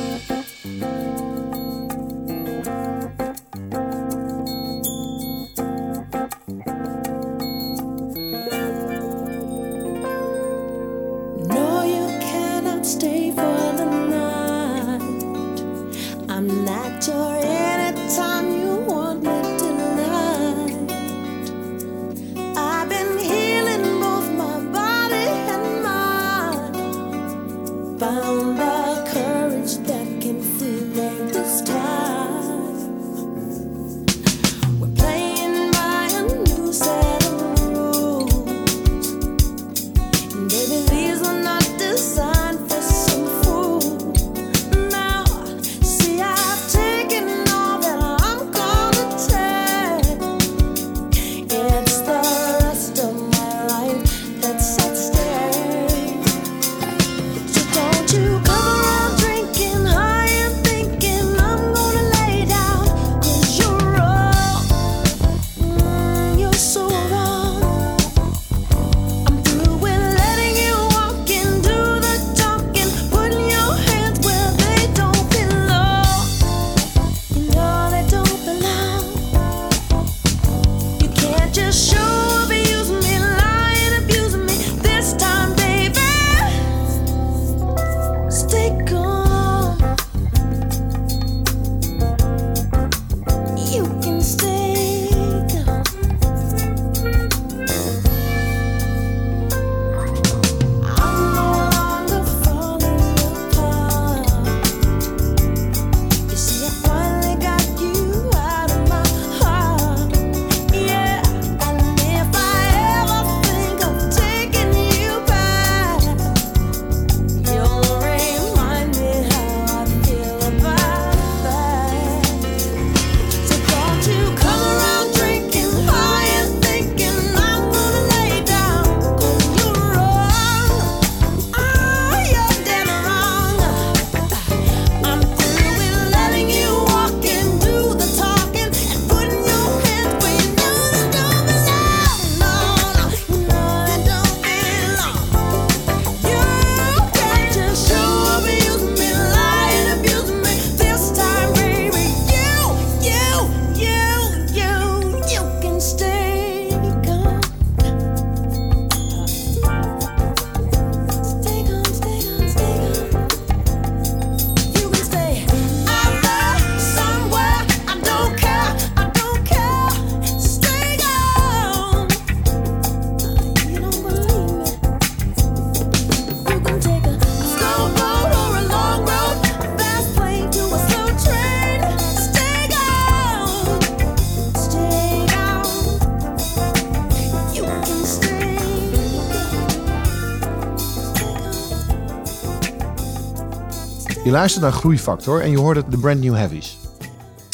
Je luistert naar Groeifactor en je hoorde de Brand New Heavies.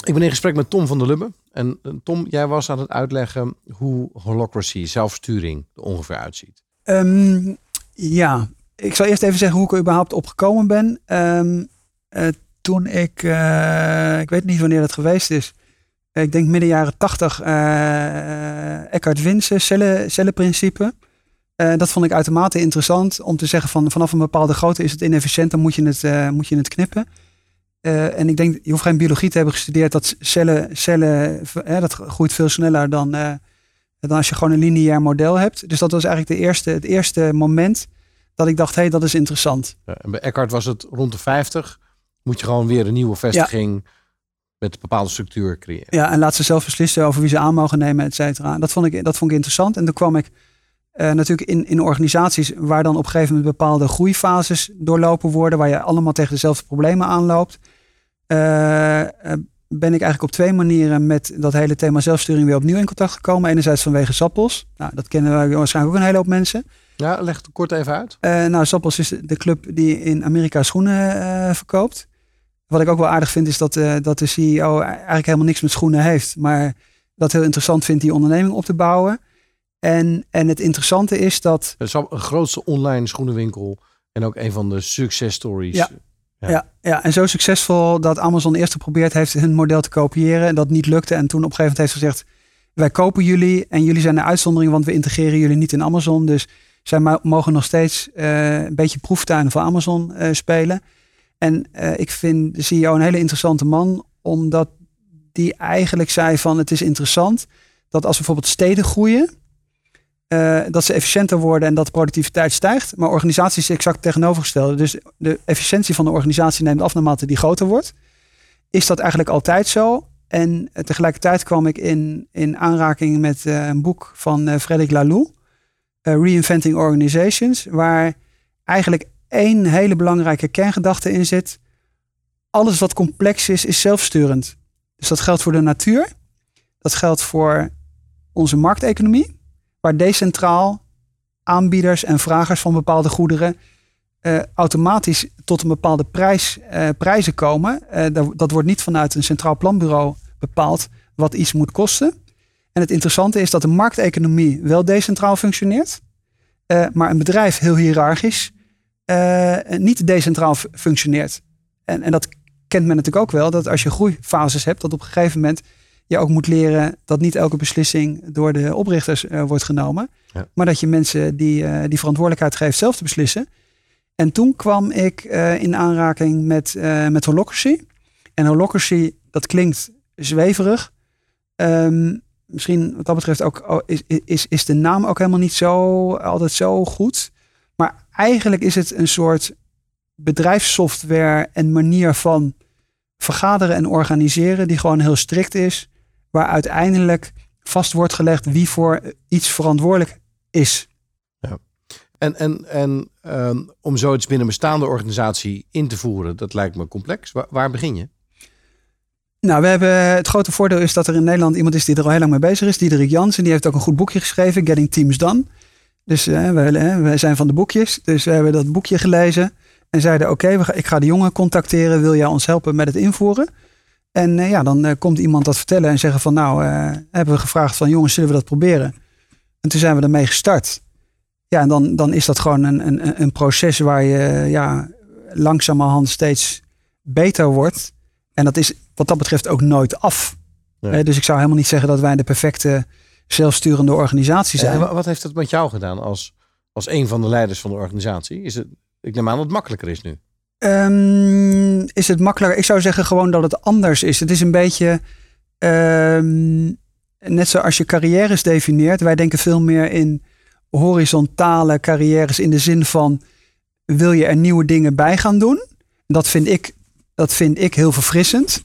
Ik ben in gesprek met Tom van der Lubbe. En eh, Tom, jij was aan het uitleggen hoe holocracy, zelfsturing, er ongeveer uitziet. Ehm, ja, ik zal eerst even zeggen hoe ik er überhaupt op gekomen ben. Ehm, eh, toen ik, eh, ik weet niet wanneer dat geweest is. Ik denk midden jaren tachtig, eh Eckhart Winsen, cellen, cellenprincipe. Eh, dat vond ik uitermate interessant om te zeggen van vanaf een bepaalde grootte is het inefficiënt, dan moet je het, eh, moet je het knippen. Eh, en ik denk, je hoeft geen biologie te hebben gestudeerd, dat cellen, cellen dat groeit veel sneller dan, dan als je gewoon een lineair model hebt. Dus dat was eigenlijk de eerste, het eerste moment dat ik dacht, hé, hey, dat is interessant. Ja, en bij Eckhart was het rond de 50. Moet je gewoon weer een nieuwe vestiging met een bepaalde structuur creëren. Ja, en laat ze zelf beslissen over wie ze aan mogen nemen, et cetera. Dat vond ik, dat vond ik interessant. En toen kwam ik eh, natuurlijk in, in organisaties waar dan op een gegeven moment bepaalde groeifases doorlopen worden, waar je allemaal tegen dezelfde problemen aanloopt. eh, ben ik eigenlijk op twee manieren met dat hele thema zelfsturing weer opnieuw in contact gekomen. Enerzijds vanwege Sappels. Nou, dat kennen we waarschijnlijk ook een hele hoop mensen. Ja, leg het kort even uit. Eh, nou, Sappels is de club die in Amerika schoenen verkoopt. Wat ik ook wel aardig vind is dat, dat de CEO eigenlijk helemaal niks met schoenen heeft. Maar dat heel interessant vindt die onderneming op te bouwen. En, en het interessante is dat... Het is een grootste online schoenenwinkel. En ook een van de successtories. Ja. Ja. Ja, en zo succesvol dat Amazon eerst geprobeerd heeft hun model te kopiëren. En dat niet lukte. En toen op een gegeven moment heeft gezegd: Wij kopen jullie. En jullie zijn een uitzondering, want we integreren jullie niet in Amazon. Dus Zij mo- mogen nog steeds eh, een beetje proeftuin voor Amazon eh, spelen. En eh, ik vind de CEO een hele interessante man, omdat die eigenlijk zei van het is interessant dat als bijvoorbeeld steden groeien, eh, dat ze efficiënter worden en dat de productiviteit stijgt. Maar organisaties is exact tegenovergestelde. Dus de efficiëntie van de organisatie neemt af naarmate die groter wordt. Is dat eigenlijk altijd zo? En eh, tegelijkertijd kwam ik in, in aanraking met eh, een boek van Frederic Laloux, Reinventing Organizations, waar eigenlijk één hele belangrijke kerngedachte in zit. Alles wat complex is, is zelfsturend. Dus dat geldt voor de natuur. Dat geldt voor onze markteconomie, waar decentraal aanbieders en vragers van bepaalde goederen eh, automatisch tot een bepaalde prijs, eh, prijzen komen. Eh, dat, wordt niet vanuit een centraal planbureau bepaald wat iets moet kosten. En het interessante is dat de markteconomie wel decentraal functioneert, maar een bedrijf heel hiërarchisch niet decentraal fu- functioneert. En, en dat kent men natuurlijk ook wel, dat als je groeifases hebt, dat op een gegeven moment je ook moet leren dat niet elke beslissing door de oprichters eh, wordt genomen. Ja. Maar dat je mensen die, eh, die verantwoordelijkheid geeft zelf te beslissen. En toen kwam ik eh, in aanraking met, met holocracy. En holocracy, dat klinkt zweverig. Ehm, misschien wat dat betreft ook, oh, is, is, is de naam ook helemaal niet zo, altijd zo goed. Maar eigenlijk is het een soort bedrijfssoftware en manier van vergaderen en organiseren die gewoon heel strikt is. Waar uiteindelijk vast wordt gelegd wie voor iets verantwoordelijk is. En, en, en ehm, om zoiets binnen een bestaande organisatie in te voeren, dat lijkt me complex. Waar, waar begin je? Nou, we hebben het grote voordeel is dat er in Nederland iemand is die er al heel lang mee bezig is. Diederik Jansen, die heeft ook een goed boekje geschreven, Getting Teams Done. Dus wij, eh, wij zijn van de boekjes. Dus we hebben dat boekje gelezen en zeiden: Oké, we ik ga de jongen contacteren. Wil jij ons helpen met het invoeren? En eh, ja, dan eh, komt iemand dat vertellen en zeggen: van nou, eh, hebben we gevraagd van jongens, zullen we dat proberen? En toen zijn we ermee gestart. Ja, en dan, dan is dat gewoon een, een, een proces waar je ja, langzamerhand steeds beter wordt. En dat is wat dat betreft ook nooit af. Dus ik zou helemaal niet zeggen dat wij de perfecte zelfsturende organisatie zijn. En wat heeft dat met jou gedaan als, als een van de leiders van de organisatie? Is het, ik neem aan dat het makkelijker is nu. Ehm, is het makkelijker? Ik zou zeggen gewoon dat het anders is. Het is een beetje ehm, net zoals je carrières definieert. Wij denken veel meer in horizontale carrières in de zin van wil je er nieuwe dingen bij gaan doen? Dat vind ik, dat vind ik heel verfrissend.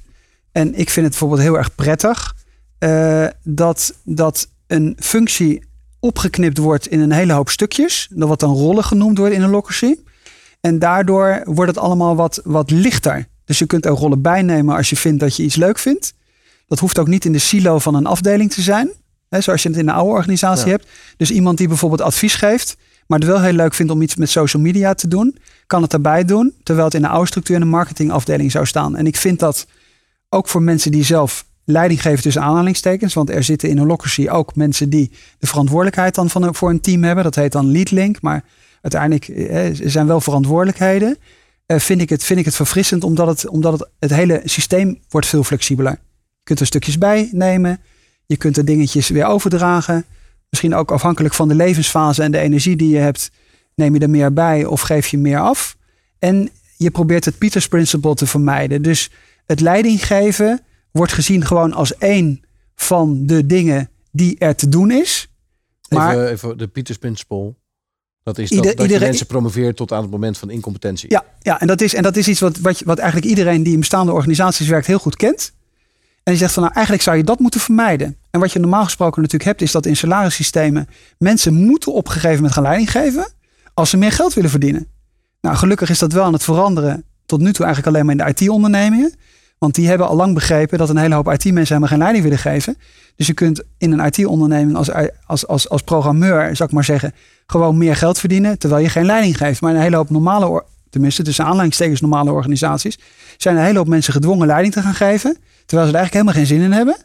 En ik vind het bijvoorbeeld heel erg prettig eh, dat, dat een functie opgeknipt wordt in een hele hoop stukjes. Dat wat dan rollen genoemd wordt in een locracy. En daardoor wordt het allemaal wat, wat lichter. Dus je kunt er rollen bijnemen als je vindt dat je iets leuk vindt. Dat hoeft ook niet in de silo van een afdeling te zijn. Hè, zoals je het in een oude organisatie Ja. hebt. Dus iemand die bijvoorbeeld advies geeft. Maar het wel heel leuk vindt om iets met social media te doen. Kan het daarbij doen. Terwijl het in een oude structuur in een marketingafdeling zou staan. En ik vind dat ook voor mensen die zelf leiding geven tussen aanhalingstekens. Want er zitten in Holocracy ook mensen die de verantwoordelijkheid dan van, een- voor een team hebben. Dat heet dan lead link. Maar uiteindelijk eh, er zijn wel verantwoordelijkheden. Eh, vind, ik het, vind ik het verfrissend omdat, het, omdat het, het hele systeem wordt veel flexibeler. Je kunt er stukjes bij nemen. Je kunt er dingetjes weer overdragen. Misschien ook afhankelijk van de levensfase en de energie die je hebt. Neem je er meer bij of geef je meer af. En je probeert het Peters Principle te vermijden. Dus het leiding geven wordt gezien gewoon als één van de dingen die er te doen is. Maar Even, even de Peters Principle. Dat is Ieder- dat, dat je iedereen- mensen promoveert tot aan het moment van incompetentie. Ja, ja en, dat is, en dat is iets wat, wat, je- wat eigenlijk iedereen die in bestaande organisaties werkt heel goed kent. En die zegt van nou eigenlijk zou je dat moeten vermijden. En wat je normaal gesproken natuurlijk hebt is dat in salarissystemen mensen moeten op een gegeven moment gaan leiding geven als ze meer geld willen verdienen. Nou gelukkig is dat wel aan het veranderen tot nu toe eigenlijk alleen maar in de IT-ondernemingen. Want die hebben al lang begrepen dat een hele hoop IT-mensen helemaal geen leiding willen geven. Dus je kunt in een IT-onderneming als, als, als, als programmeur, zou ik maar zeggen, gewoon meer geld verdienen terwijl je geen leiding geeft. Maar een hele hoop normale, or- tenminste tussen aanleidingstekens normale organisaties, zijn een hele hoop mensen gedwongen leiding te gaan geven. Terwijl ze er eigenlijk helemaal geen zin in hebben.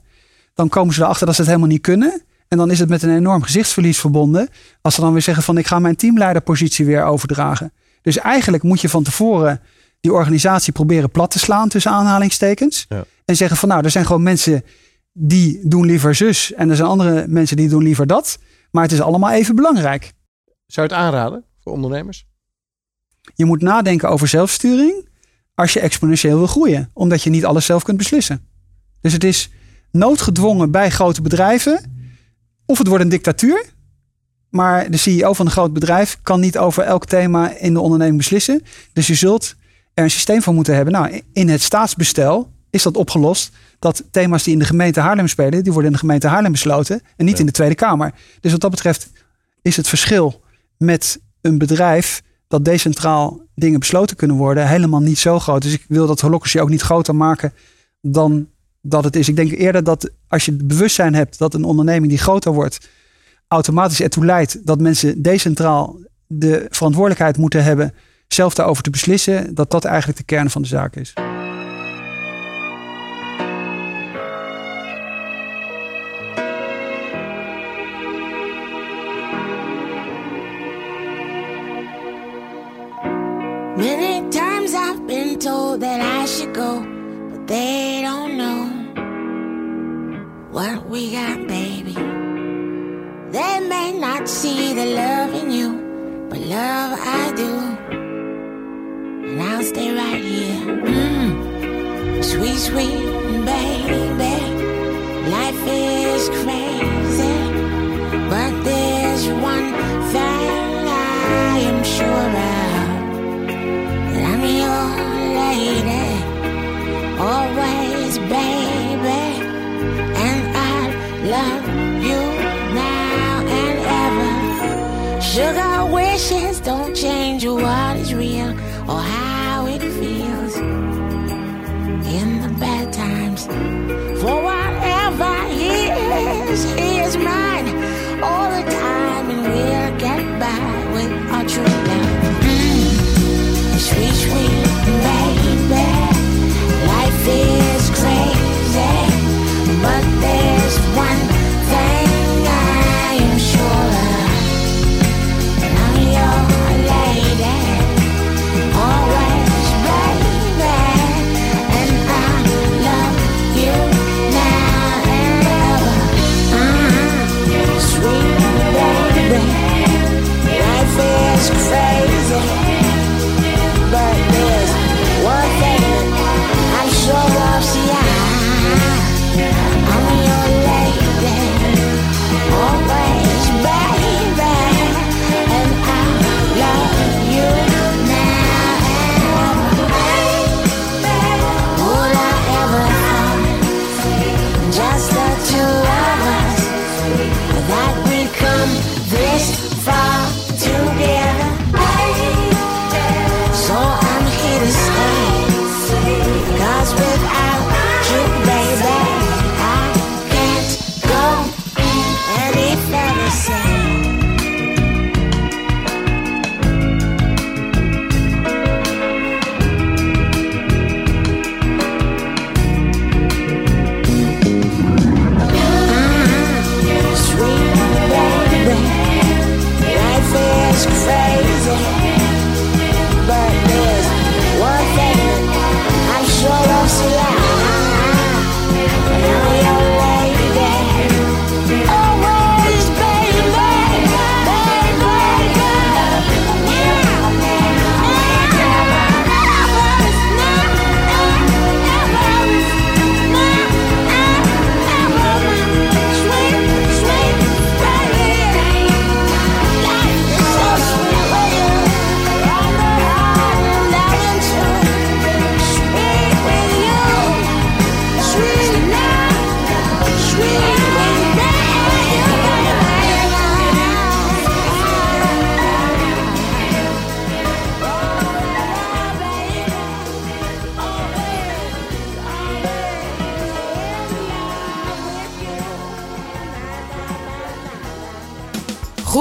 Dan komen ze erachter dat ze het helemaal niet kunnen. En dan is het met een enorm gezichtsverlies verbonden. Als ze dan weer zeggen van ik ga mijn teamleiderpositie weer overdragen. Dus eigenlijk moet je van tevoren die organisatie proberen plat te slaan tussen aanhalingstekens. Ja. En zeggen van nou, er zijn gewoon mensen die doen liever zus. En er zijn andere mensen die doen liever dat. Maar het is allemaal even belangrijk. Zou je het aanraden voor ondernemers? Je moet nadenken over zelfsturing als je exponentieel wil groeien. Omdat je niet alles zelf kunt beslissen. Dus het is noodgedwongen bij grote bedrijven. Of het wordt een dictatuur. Maar de CEO van een groot bedrijf kan niet over elk thema in de onderneming beslissen. Dus je zult er een systeem van moeten hebben. Nou, in het staatsbestel is dat opgelost. Dat thema's die in de gemeente Haarlem spelen, die worden in de gemeente Haarlem besloten. En niet in de Tweede Kamer. Dus wat dat betreft is het verschil met een bedrijf dat decentraal dingen besloten kunnen worden helemaal niet zo groot. Dus ik wil dat holocracy ook niet groter maken dan dat het is. Ik denk eerder dat als je het bewustzijn hebt dat een onderneming die groter wordt, automatisch ertoe leidt dat mensen decentraal de verantwoordelijkheid moeten hebben zelf daarover te beslissen, dat dat eigenlijk de kern van de zaak is. Many times I've been told that I should go, but they don't know what we got, baby. They may not see the love in you, but love I do. And I'll stay right here. Mm. Sweet, sweet baby. Life is crazy, lady, always, baby, and I love you now and ever. Sugar wishes don't change what is real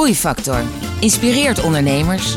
Groeifactor inspireert ondernemers.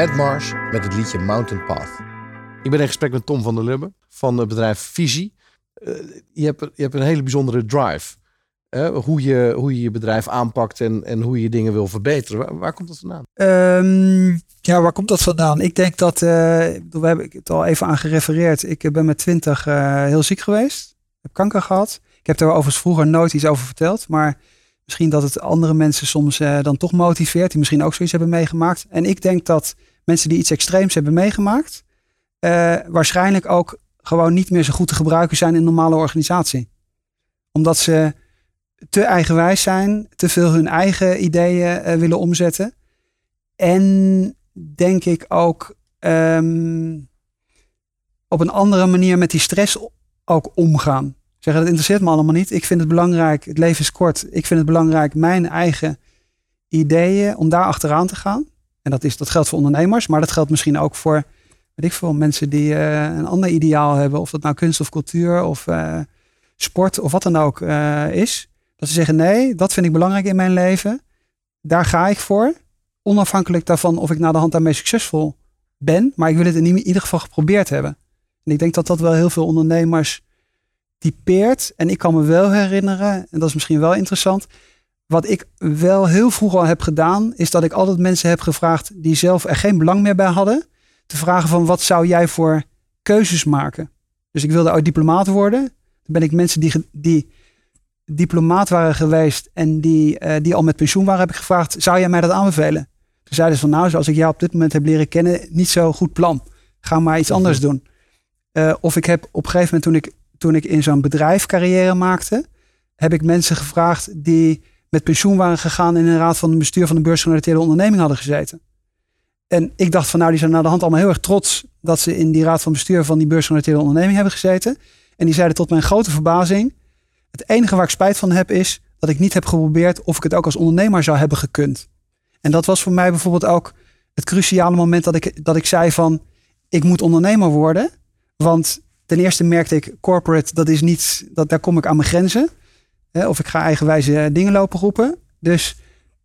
Wedmars met het liedje Mountain Path. Ik ben in gesprek met Tom van der Lubbe van het bedrijf Visie. Eh, je, hebt, je hebt een hele bijzondere drive. hè, hoe, je, hoe je je bedrijf aanpakt en, en hoe je dingen wil verbeteren. Waar, waar komt dat vandaan? Ehm, ja, waar komt dat vandaan? Ik denk dat, eh, ik bedoel, we hebben het al even aan gerefereerd. Ik eh, ben met 20 eh, heel ziek geweest. heb kanker gehad. Ik heb er overigens vroeger nooit iets over verteld. Maar misschien dat het andere mensen soms eh, dan toch motiveert. Die misschien ook zoiets hebben meegemaakt. En ik denk dat mensen die iets extreems hebben meegemaakt. eh, waarschijnlijk ook gewoon niet meer zo goed te gebruiken zijn in een normale organisatie. Omdat ze te eigenwijs zijn. Te veel hun eigen ideeën eh, willen omzetten. En denk ik ook ehm, op een andere manier met die stress ook omgaan. Zeggen, dat interesseert me allemaal niet. Ik vind het belangrijk, het leven is kort. Ik vind het belangrijk mijn eigen ideeën, om daar achteraan te gaan. En dat, is, dat geldt voor ondernemers, maar dat geldt misschien ook voor, weet ik veel, mensen die eh, een ander ideaal hebben. Of dat nou kunst of cultuur of eh, sport of wat dan ook eh, is. Dat ze zeggen, nee, dat vind ik belangrijk in mijn leven. Daar ga ik voor. Onafhankelijk daarvan of ik na de hand daarmee succesvol ben. Maar ik wil het in ieder geval geprobeerd hebben. En ik denk dat dat wel heel veel ondernemers typeert. En ik kan me wel herinneren, en dat is misschien wel interessant. Wat ik wel heel vroeg al heb gedaan, is dat ik altijd mensen heb gevraagd die zelf er geen belang meer bij hadden. Te vragen van wat zou jij voor keuzes maken? Dus ik wilde ooit diplomaat worden. Dan ben ik mensen die, die diplomaat waren geweest en die, eh, die al met pensioen waren, heb ik gevraagd, zou jij mij dat aanbevelen? Toen zeiden ze van nou, zoals ik jou op dit moment heb leren kennen, niet zo goed plan. Ga maar iets anders doen. Eh, of ik heb op een gegeven moment toen ik, toen ik in zo'n bedrijf carrière maakte, heb ik mensen gevraagd die met pensioen waren gegaan en in de raad van bestuur van een beursgenoteerde onderneming hadden gezeten. En ik dacht van nou, die zijn naar de hand allemaal heel erg trots dat ze in die raad van bestuur van die beursgenoteerde onderneming hebben gezeten. En die zeiden tot mijn grote verbazing, het enige waar ik spijt van heb is dat ik niet heb geprobeerd of ik het ook als ondernemer zou hebben gekund. En dat was voor mij bijvoorbeeld ook het cruciale moment dat ik, dat ik zei van ik moet ondernemer worden. Want ten eerste merkte ik corporate, dat is niet, dat, daar kom ik aan mijn grenzen. Of ik ga eigenwijze eh, dingen lopen roepen. Dus,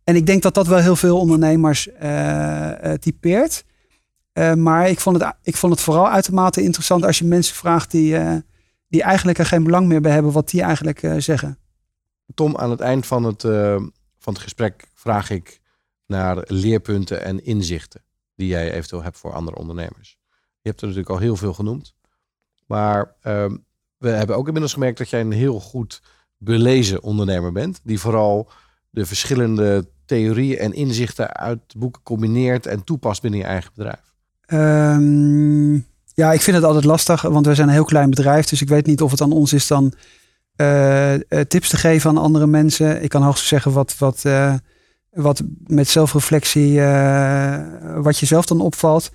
en ik denk dat dat wel heel veel ondernemers eh, eh, typeert. Maar ik vond, het, ik vond het vooral uitermate interessant als je mensen vraagt die, die eigenlijk er geen belang meer bij hebben, wat die eigenlijk zeggen. Tom, aan het eind van het, van het gesprek vraag ik naar leerpunten en inzichten die jij eventueel hebt voor andere ondernemers. Je hebt er natuurlijk al heel veel genoemd. Maar ehm, we hebben ook inmiddels gemerkt dat jij een heel goed belezen ondernemer bent. Die vooral de verschillende theorieën en inzichten uit boeken combineert en toepast binnen je eigen bedrijf. Ehm, ja, ik vind het altijd lastig, want we zijn een heel klein bedrijf. Dus ik weet niet of het aan ons is dan eh, eh, tips te geven aan andere mensen. Ik kan hoogstens zeggen wat, wat, eh, wat met zelfreflectie, eh, wat je zelf dan opvalt.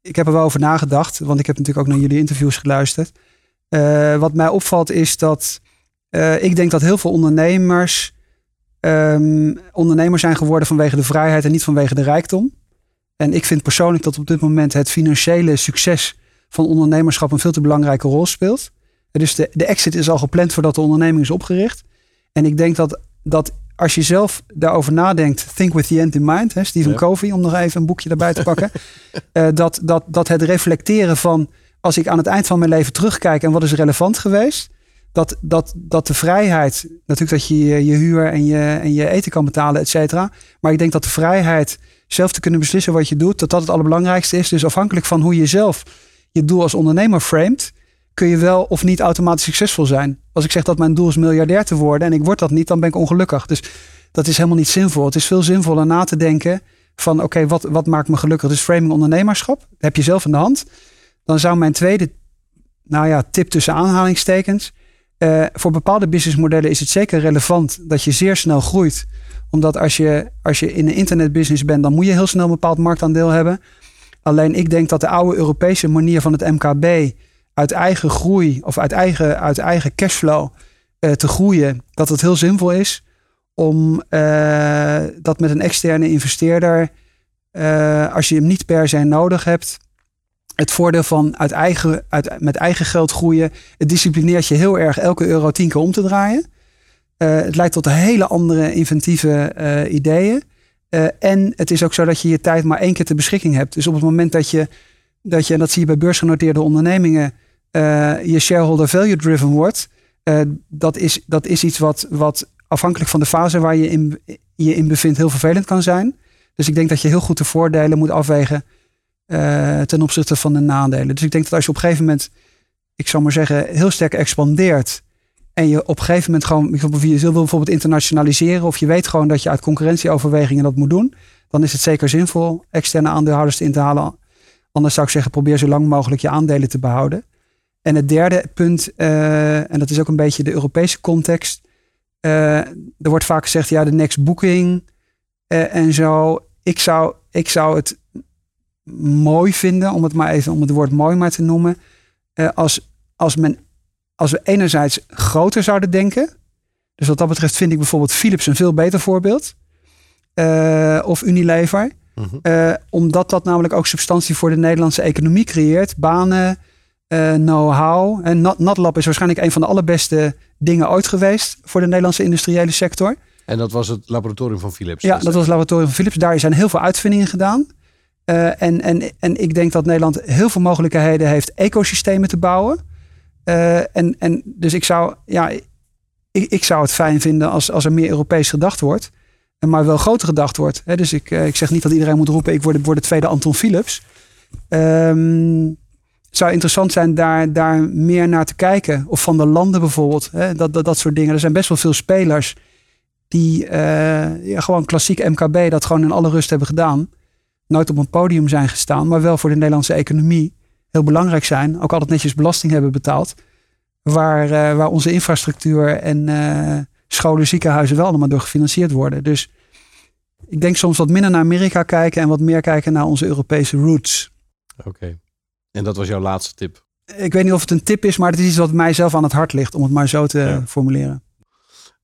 Ik heb er wel over nagedacht, want ik heb natuurlijk ook naar jullie interviews geluisterd. Eh, wat mij opvalt is dat eh, ik denk dat heel veel ondernemers ehm, ondernemers zijn geworden vanwege de vrijheid en niet vanwege de rijkdom. En ik vind persoonlijk dat op dit moment het financiële succes van ondernemerschap een veel te belangrijke rol speelt. Dus de, de exit is al gepland voordat de onderneming is opgericht. En ik denk dat, dat als je zelf daarover nadenkt, think with the end in mind, hè, Stephen Ja. Covey, om nog even een boekje erbij te pakken, eh, dat, dat, dat het reflecteren van als ik aan het eind van mijn leven terugkijk en wat is relevant geweest, dat, dat, dat de vrijheid, natuurlijk dat je je, huur en je, en je eten kan betalen, et cetera. Maar ik denk dat de vrijheid zelf te kunnen beslissen wat je doet, dat dat het allerbelangrijkste is. Dus afhankelijk van hoe je zelf je doel als ondernemer framet, kun je wel of niet automatisch succesvol zijn. Als ik zeg dat mijn doel is miljardair te worden en ik word dat niet, dan ben ik ongelukkig. Dus dat is helemaal niet zinvol. Het is veel zinvoller na te denken van oké, wat, wat maakt me gelukkig? Dus framing ondernemerschap, heb je zelf in de hand. Dan zou mijn tweede, nou ja, tip tussen aanhalingstekens. eh, voor bepaalde businessmodellen is het zeker relevant dat je zeer snel groeit. Omdat als je, als je in een internetbusiness bent, dan moet je heel snel een bepaald marktaandeel hebben. Alleen ik denk dat de oude Europese manier van het MKB uit eigen groei of uit eigen, uit eigen cashflow eh, te groeien, dat het heel zinvol is om eh, dat met een externe investeerder, als je hem niet per se nodig hebt, het voordeel van uit eigen, uit, met eigen geld groeien, het disciplineert je heel erg elke euro tien keer om te draaien. Eh, het leidt tot hele andere inventieve eh, ideeën. Eh, en het is ook zo dat je je tijd maar één keer ter beschikking hebt. Dus op het moment dat je, dat je en dat zie je bij beursgenoteerde ondernemingen, je shareholder value driven wordt, dat, is, dat is iets wat, wat afhankelijk van de fase waar je in, je in bevindt heel vervelend kan zijn. Dus ik denk dat je heel goed de voordelen moet afwegen eh, ten opzichte van de nadelen. Dus ik denk dat als je op een gegeven moment, ik zou maar zeggen, heel sterk expandeert. En je op een gegeven moment gewoon, je wil bijvoorbeeld internationaliseren. Of je weet gewoon dat je uit concurrentieoverwegingen dat moet doen. Dan is het zeker zinvol externe aandeelhouders in te halen. Anders zou ik zeggen, probeer zo lang mogelijk je aandelen te behouden. En het derde punt, eh, en dat is ook een beetje de Europese context. eh, er wordt vaak gezegd, ja, de next booking en zo. Ik zou, ik zou het mooi vinden, om het maar even om het woord mooi maar te noemen. eh, als, als, men, als we enerzijds groter zouden denken. Dus wat dat betreft vind ik bijvoorbeeld Philips een veel beter voorbeeld. Eh, of Unilever. Eh, omdat dat namelijk ook substantie voor de Nederlandse economie creëert. Banen, know-how. En Nat- NatLab is waarschijnlijk een van de allerbeste dingen ooit geweest voor de Nederlandse industriële sector. En dat was het laboratorium van Philips. Ja, dat was het laboratorium van Philips. Daar zijn heel veel uitvindingen gedaan. Eh, en, en, en ik denk dat Nederland heel veel mogelijkheden heeft ecosystemen te bouwen. Eh, en, en dus ik zou, ja, ik, ik zou het fijn vinden als, als er meer Europees gedacht wordt. En maar wel groter gedacht wordt. Hè, dus ik, eh, ik zeg niet dat iedereen moet roepen, ik word, word de tweede Anton Philips. Ehm, het zou interessant zijn daar, daar meer naar te kijken. Of van de landen bijvoorbeeld. Hè, dat, dat, dat soort dingen. Er zijn best wel veel spelers die eh, ja, gewoon klassiek MKB dat gewoon in alle rust hebben gedaan. Nooit op een podium zijn gestaan, maar wel voor de Nederlandse economie heel belangrijk zijn. Ook altijd netjes belasting hebben betaald. Waar, eh, waar onze infrastructuur en eh, scholen, ziekenhuizen wel allemaal door gefinancierd worden. Dus ik denk soms wat minder naar Amerika kijken en wat meer kijken naar onze Europese roots. Oké. En dat was jouw laatste tip. Ik weet niet of het een tip is, maar het is iets wat mij zelf aan het hart ligt, om het maar zo te formuleren.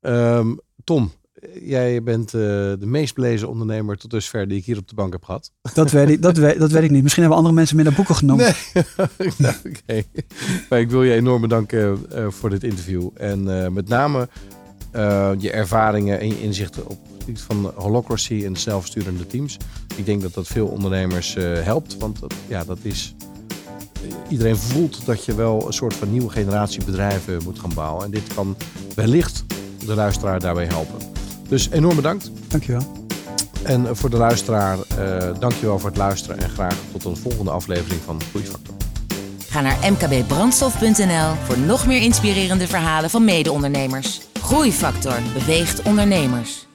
Ehm, Tom, jij bent eh, de meest belezen ondernemer tot dusver die ik hier op de bank heb gehad. Dat weet ik, dat weet, dat weet ik niet. Misschien hebben andere mensen minder boeken genoemd. Nee. Nou, Oké. Maar ik wil je enorm bedanken eh, voor dit interview. En eh, met name je ervaringen en je inzichten op het gebied van holocracy en zelfsturende teams. Ik denk dat dat veel ondernemers helpt. Want dat, ja, dat is. Iedereen voelt dat je wel een soort van nieuwe generatie bedrijven moet gaan bouwen. En dit kan wellicht de luisteraar daarbij helpen. Dus enorm bedankt. Dankjewel. En voor de luisteraar, eh dankjewel voor het luisteren. En graag tot een volgende aflevering van Groeifactor. Ga naar mkbbrandstof.nl voor nog meer inspirerende verhalen van mede-ondernemers. Groeifactor beweegt ondernemers.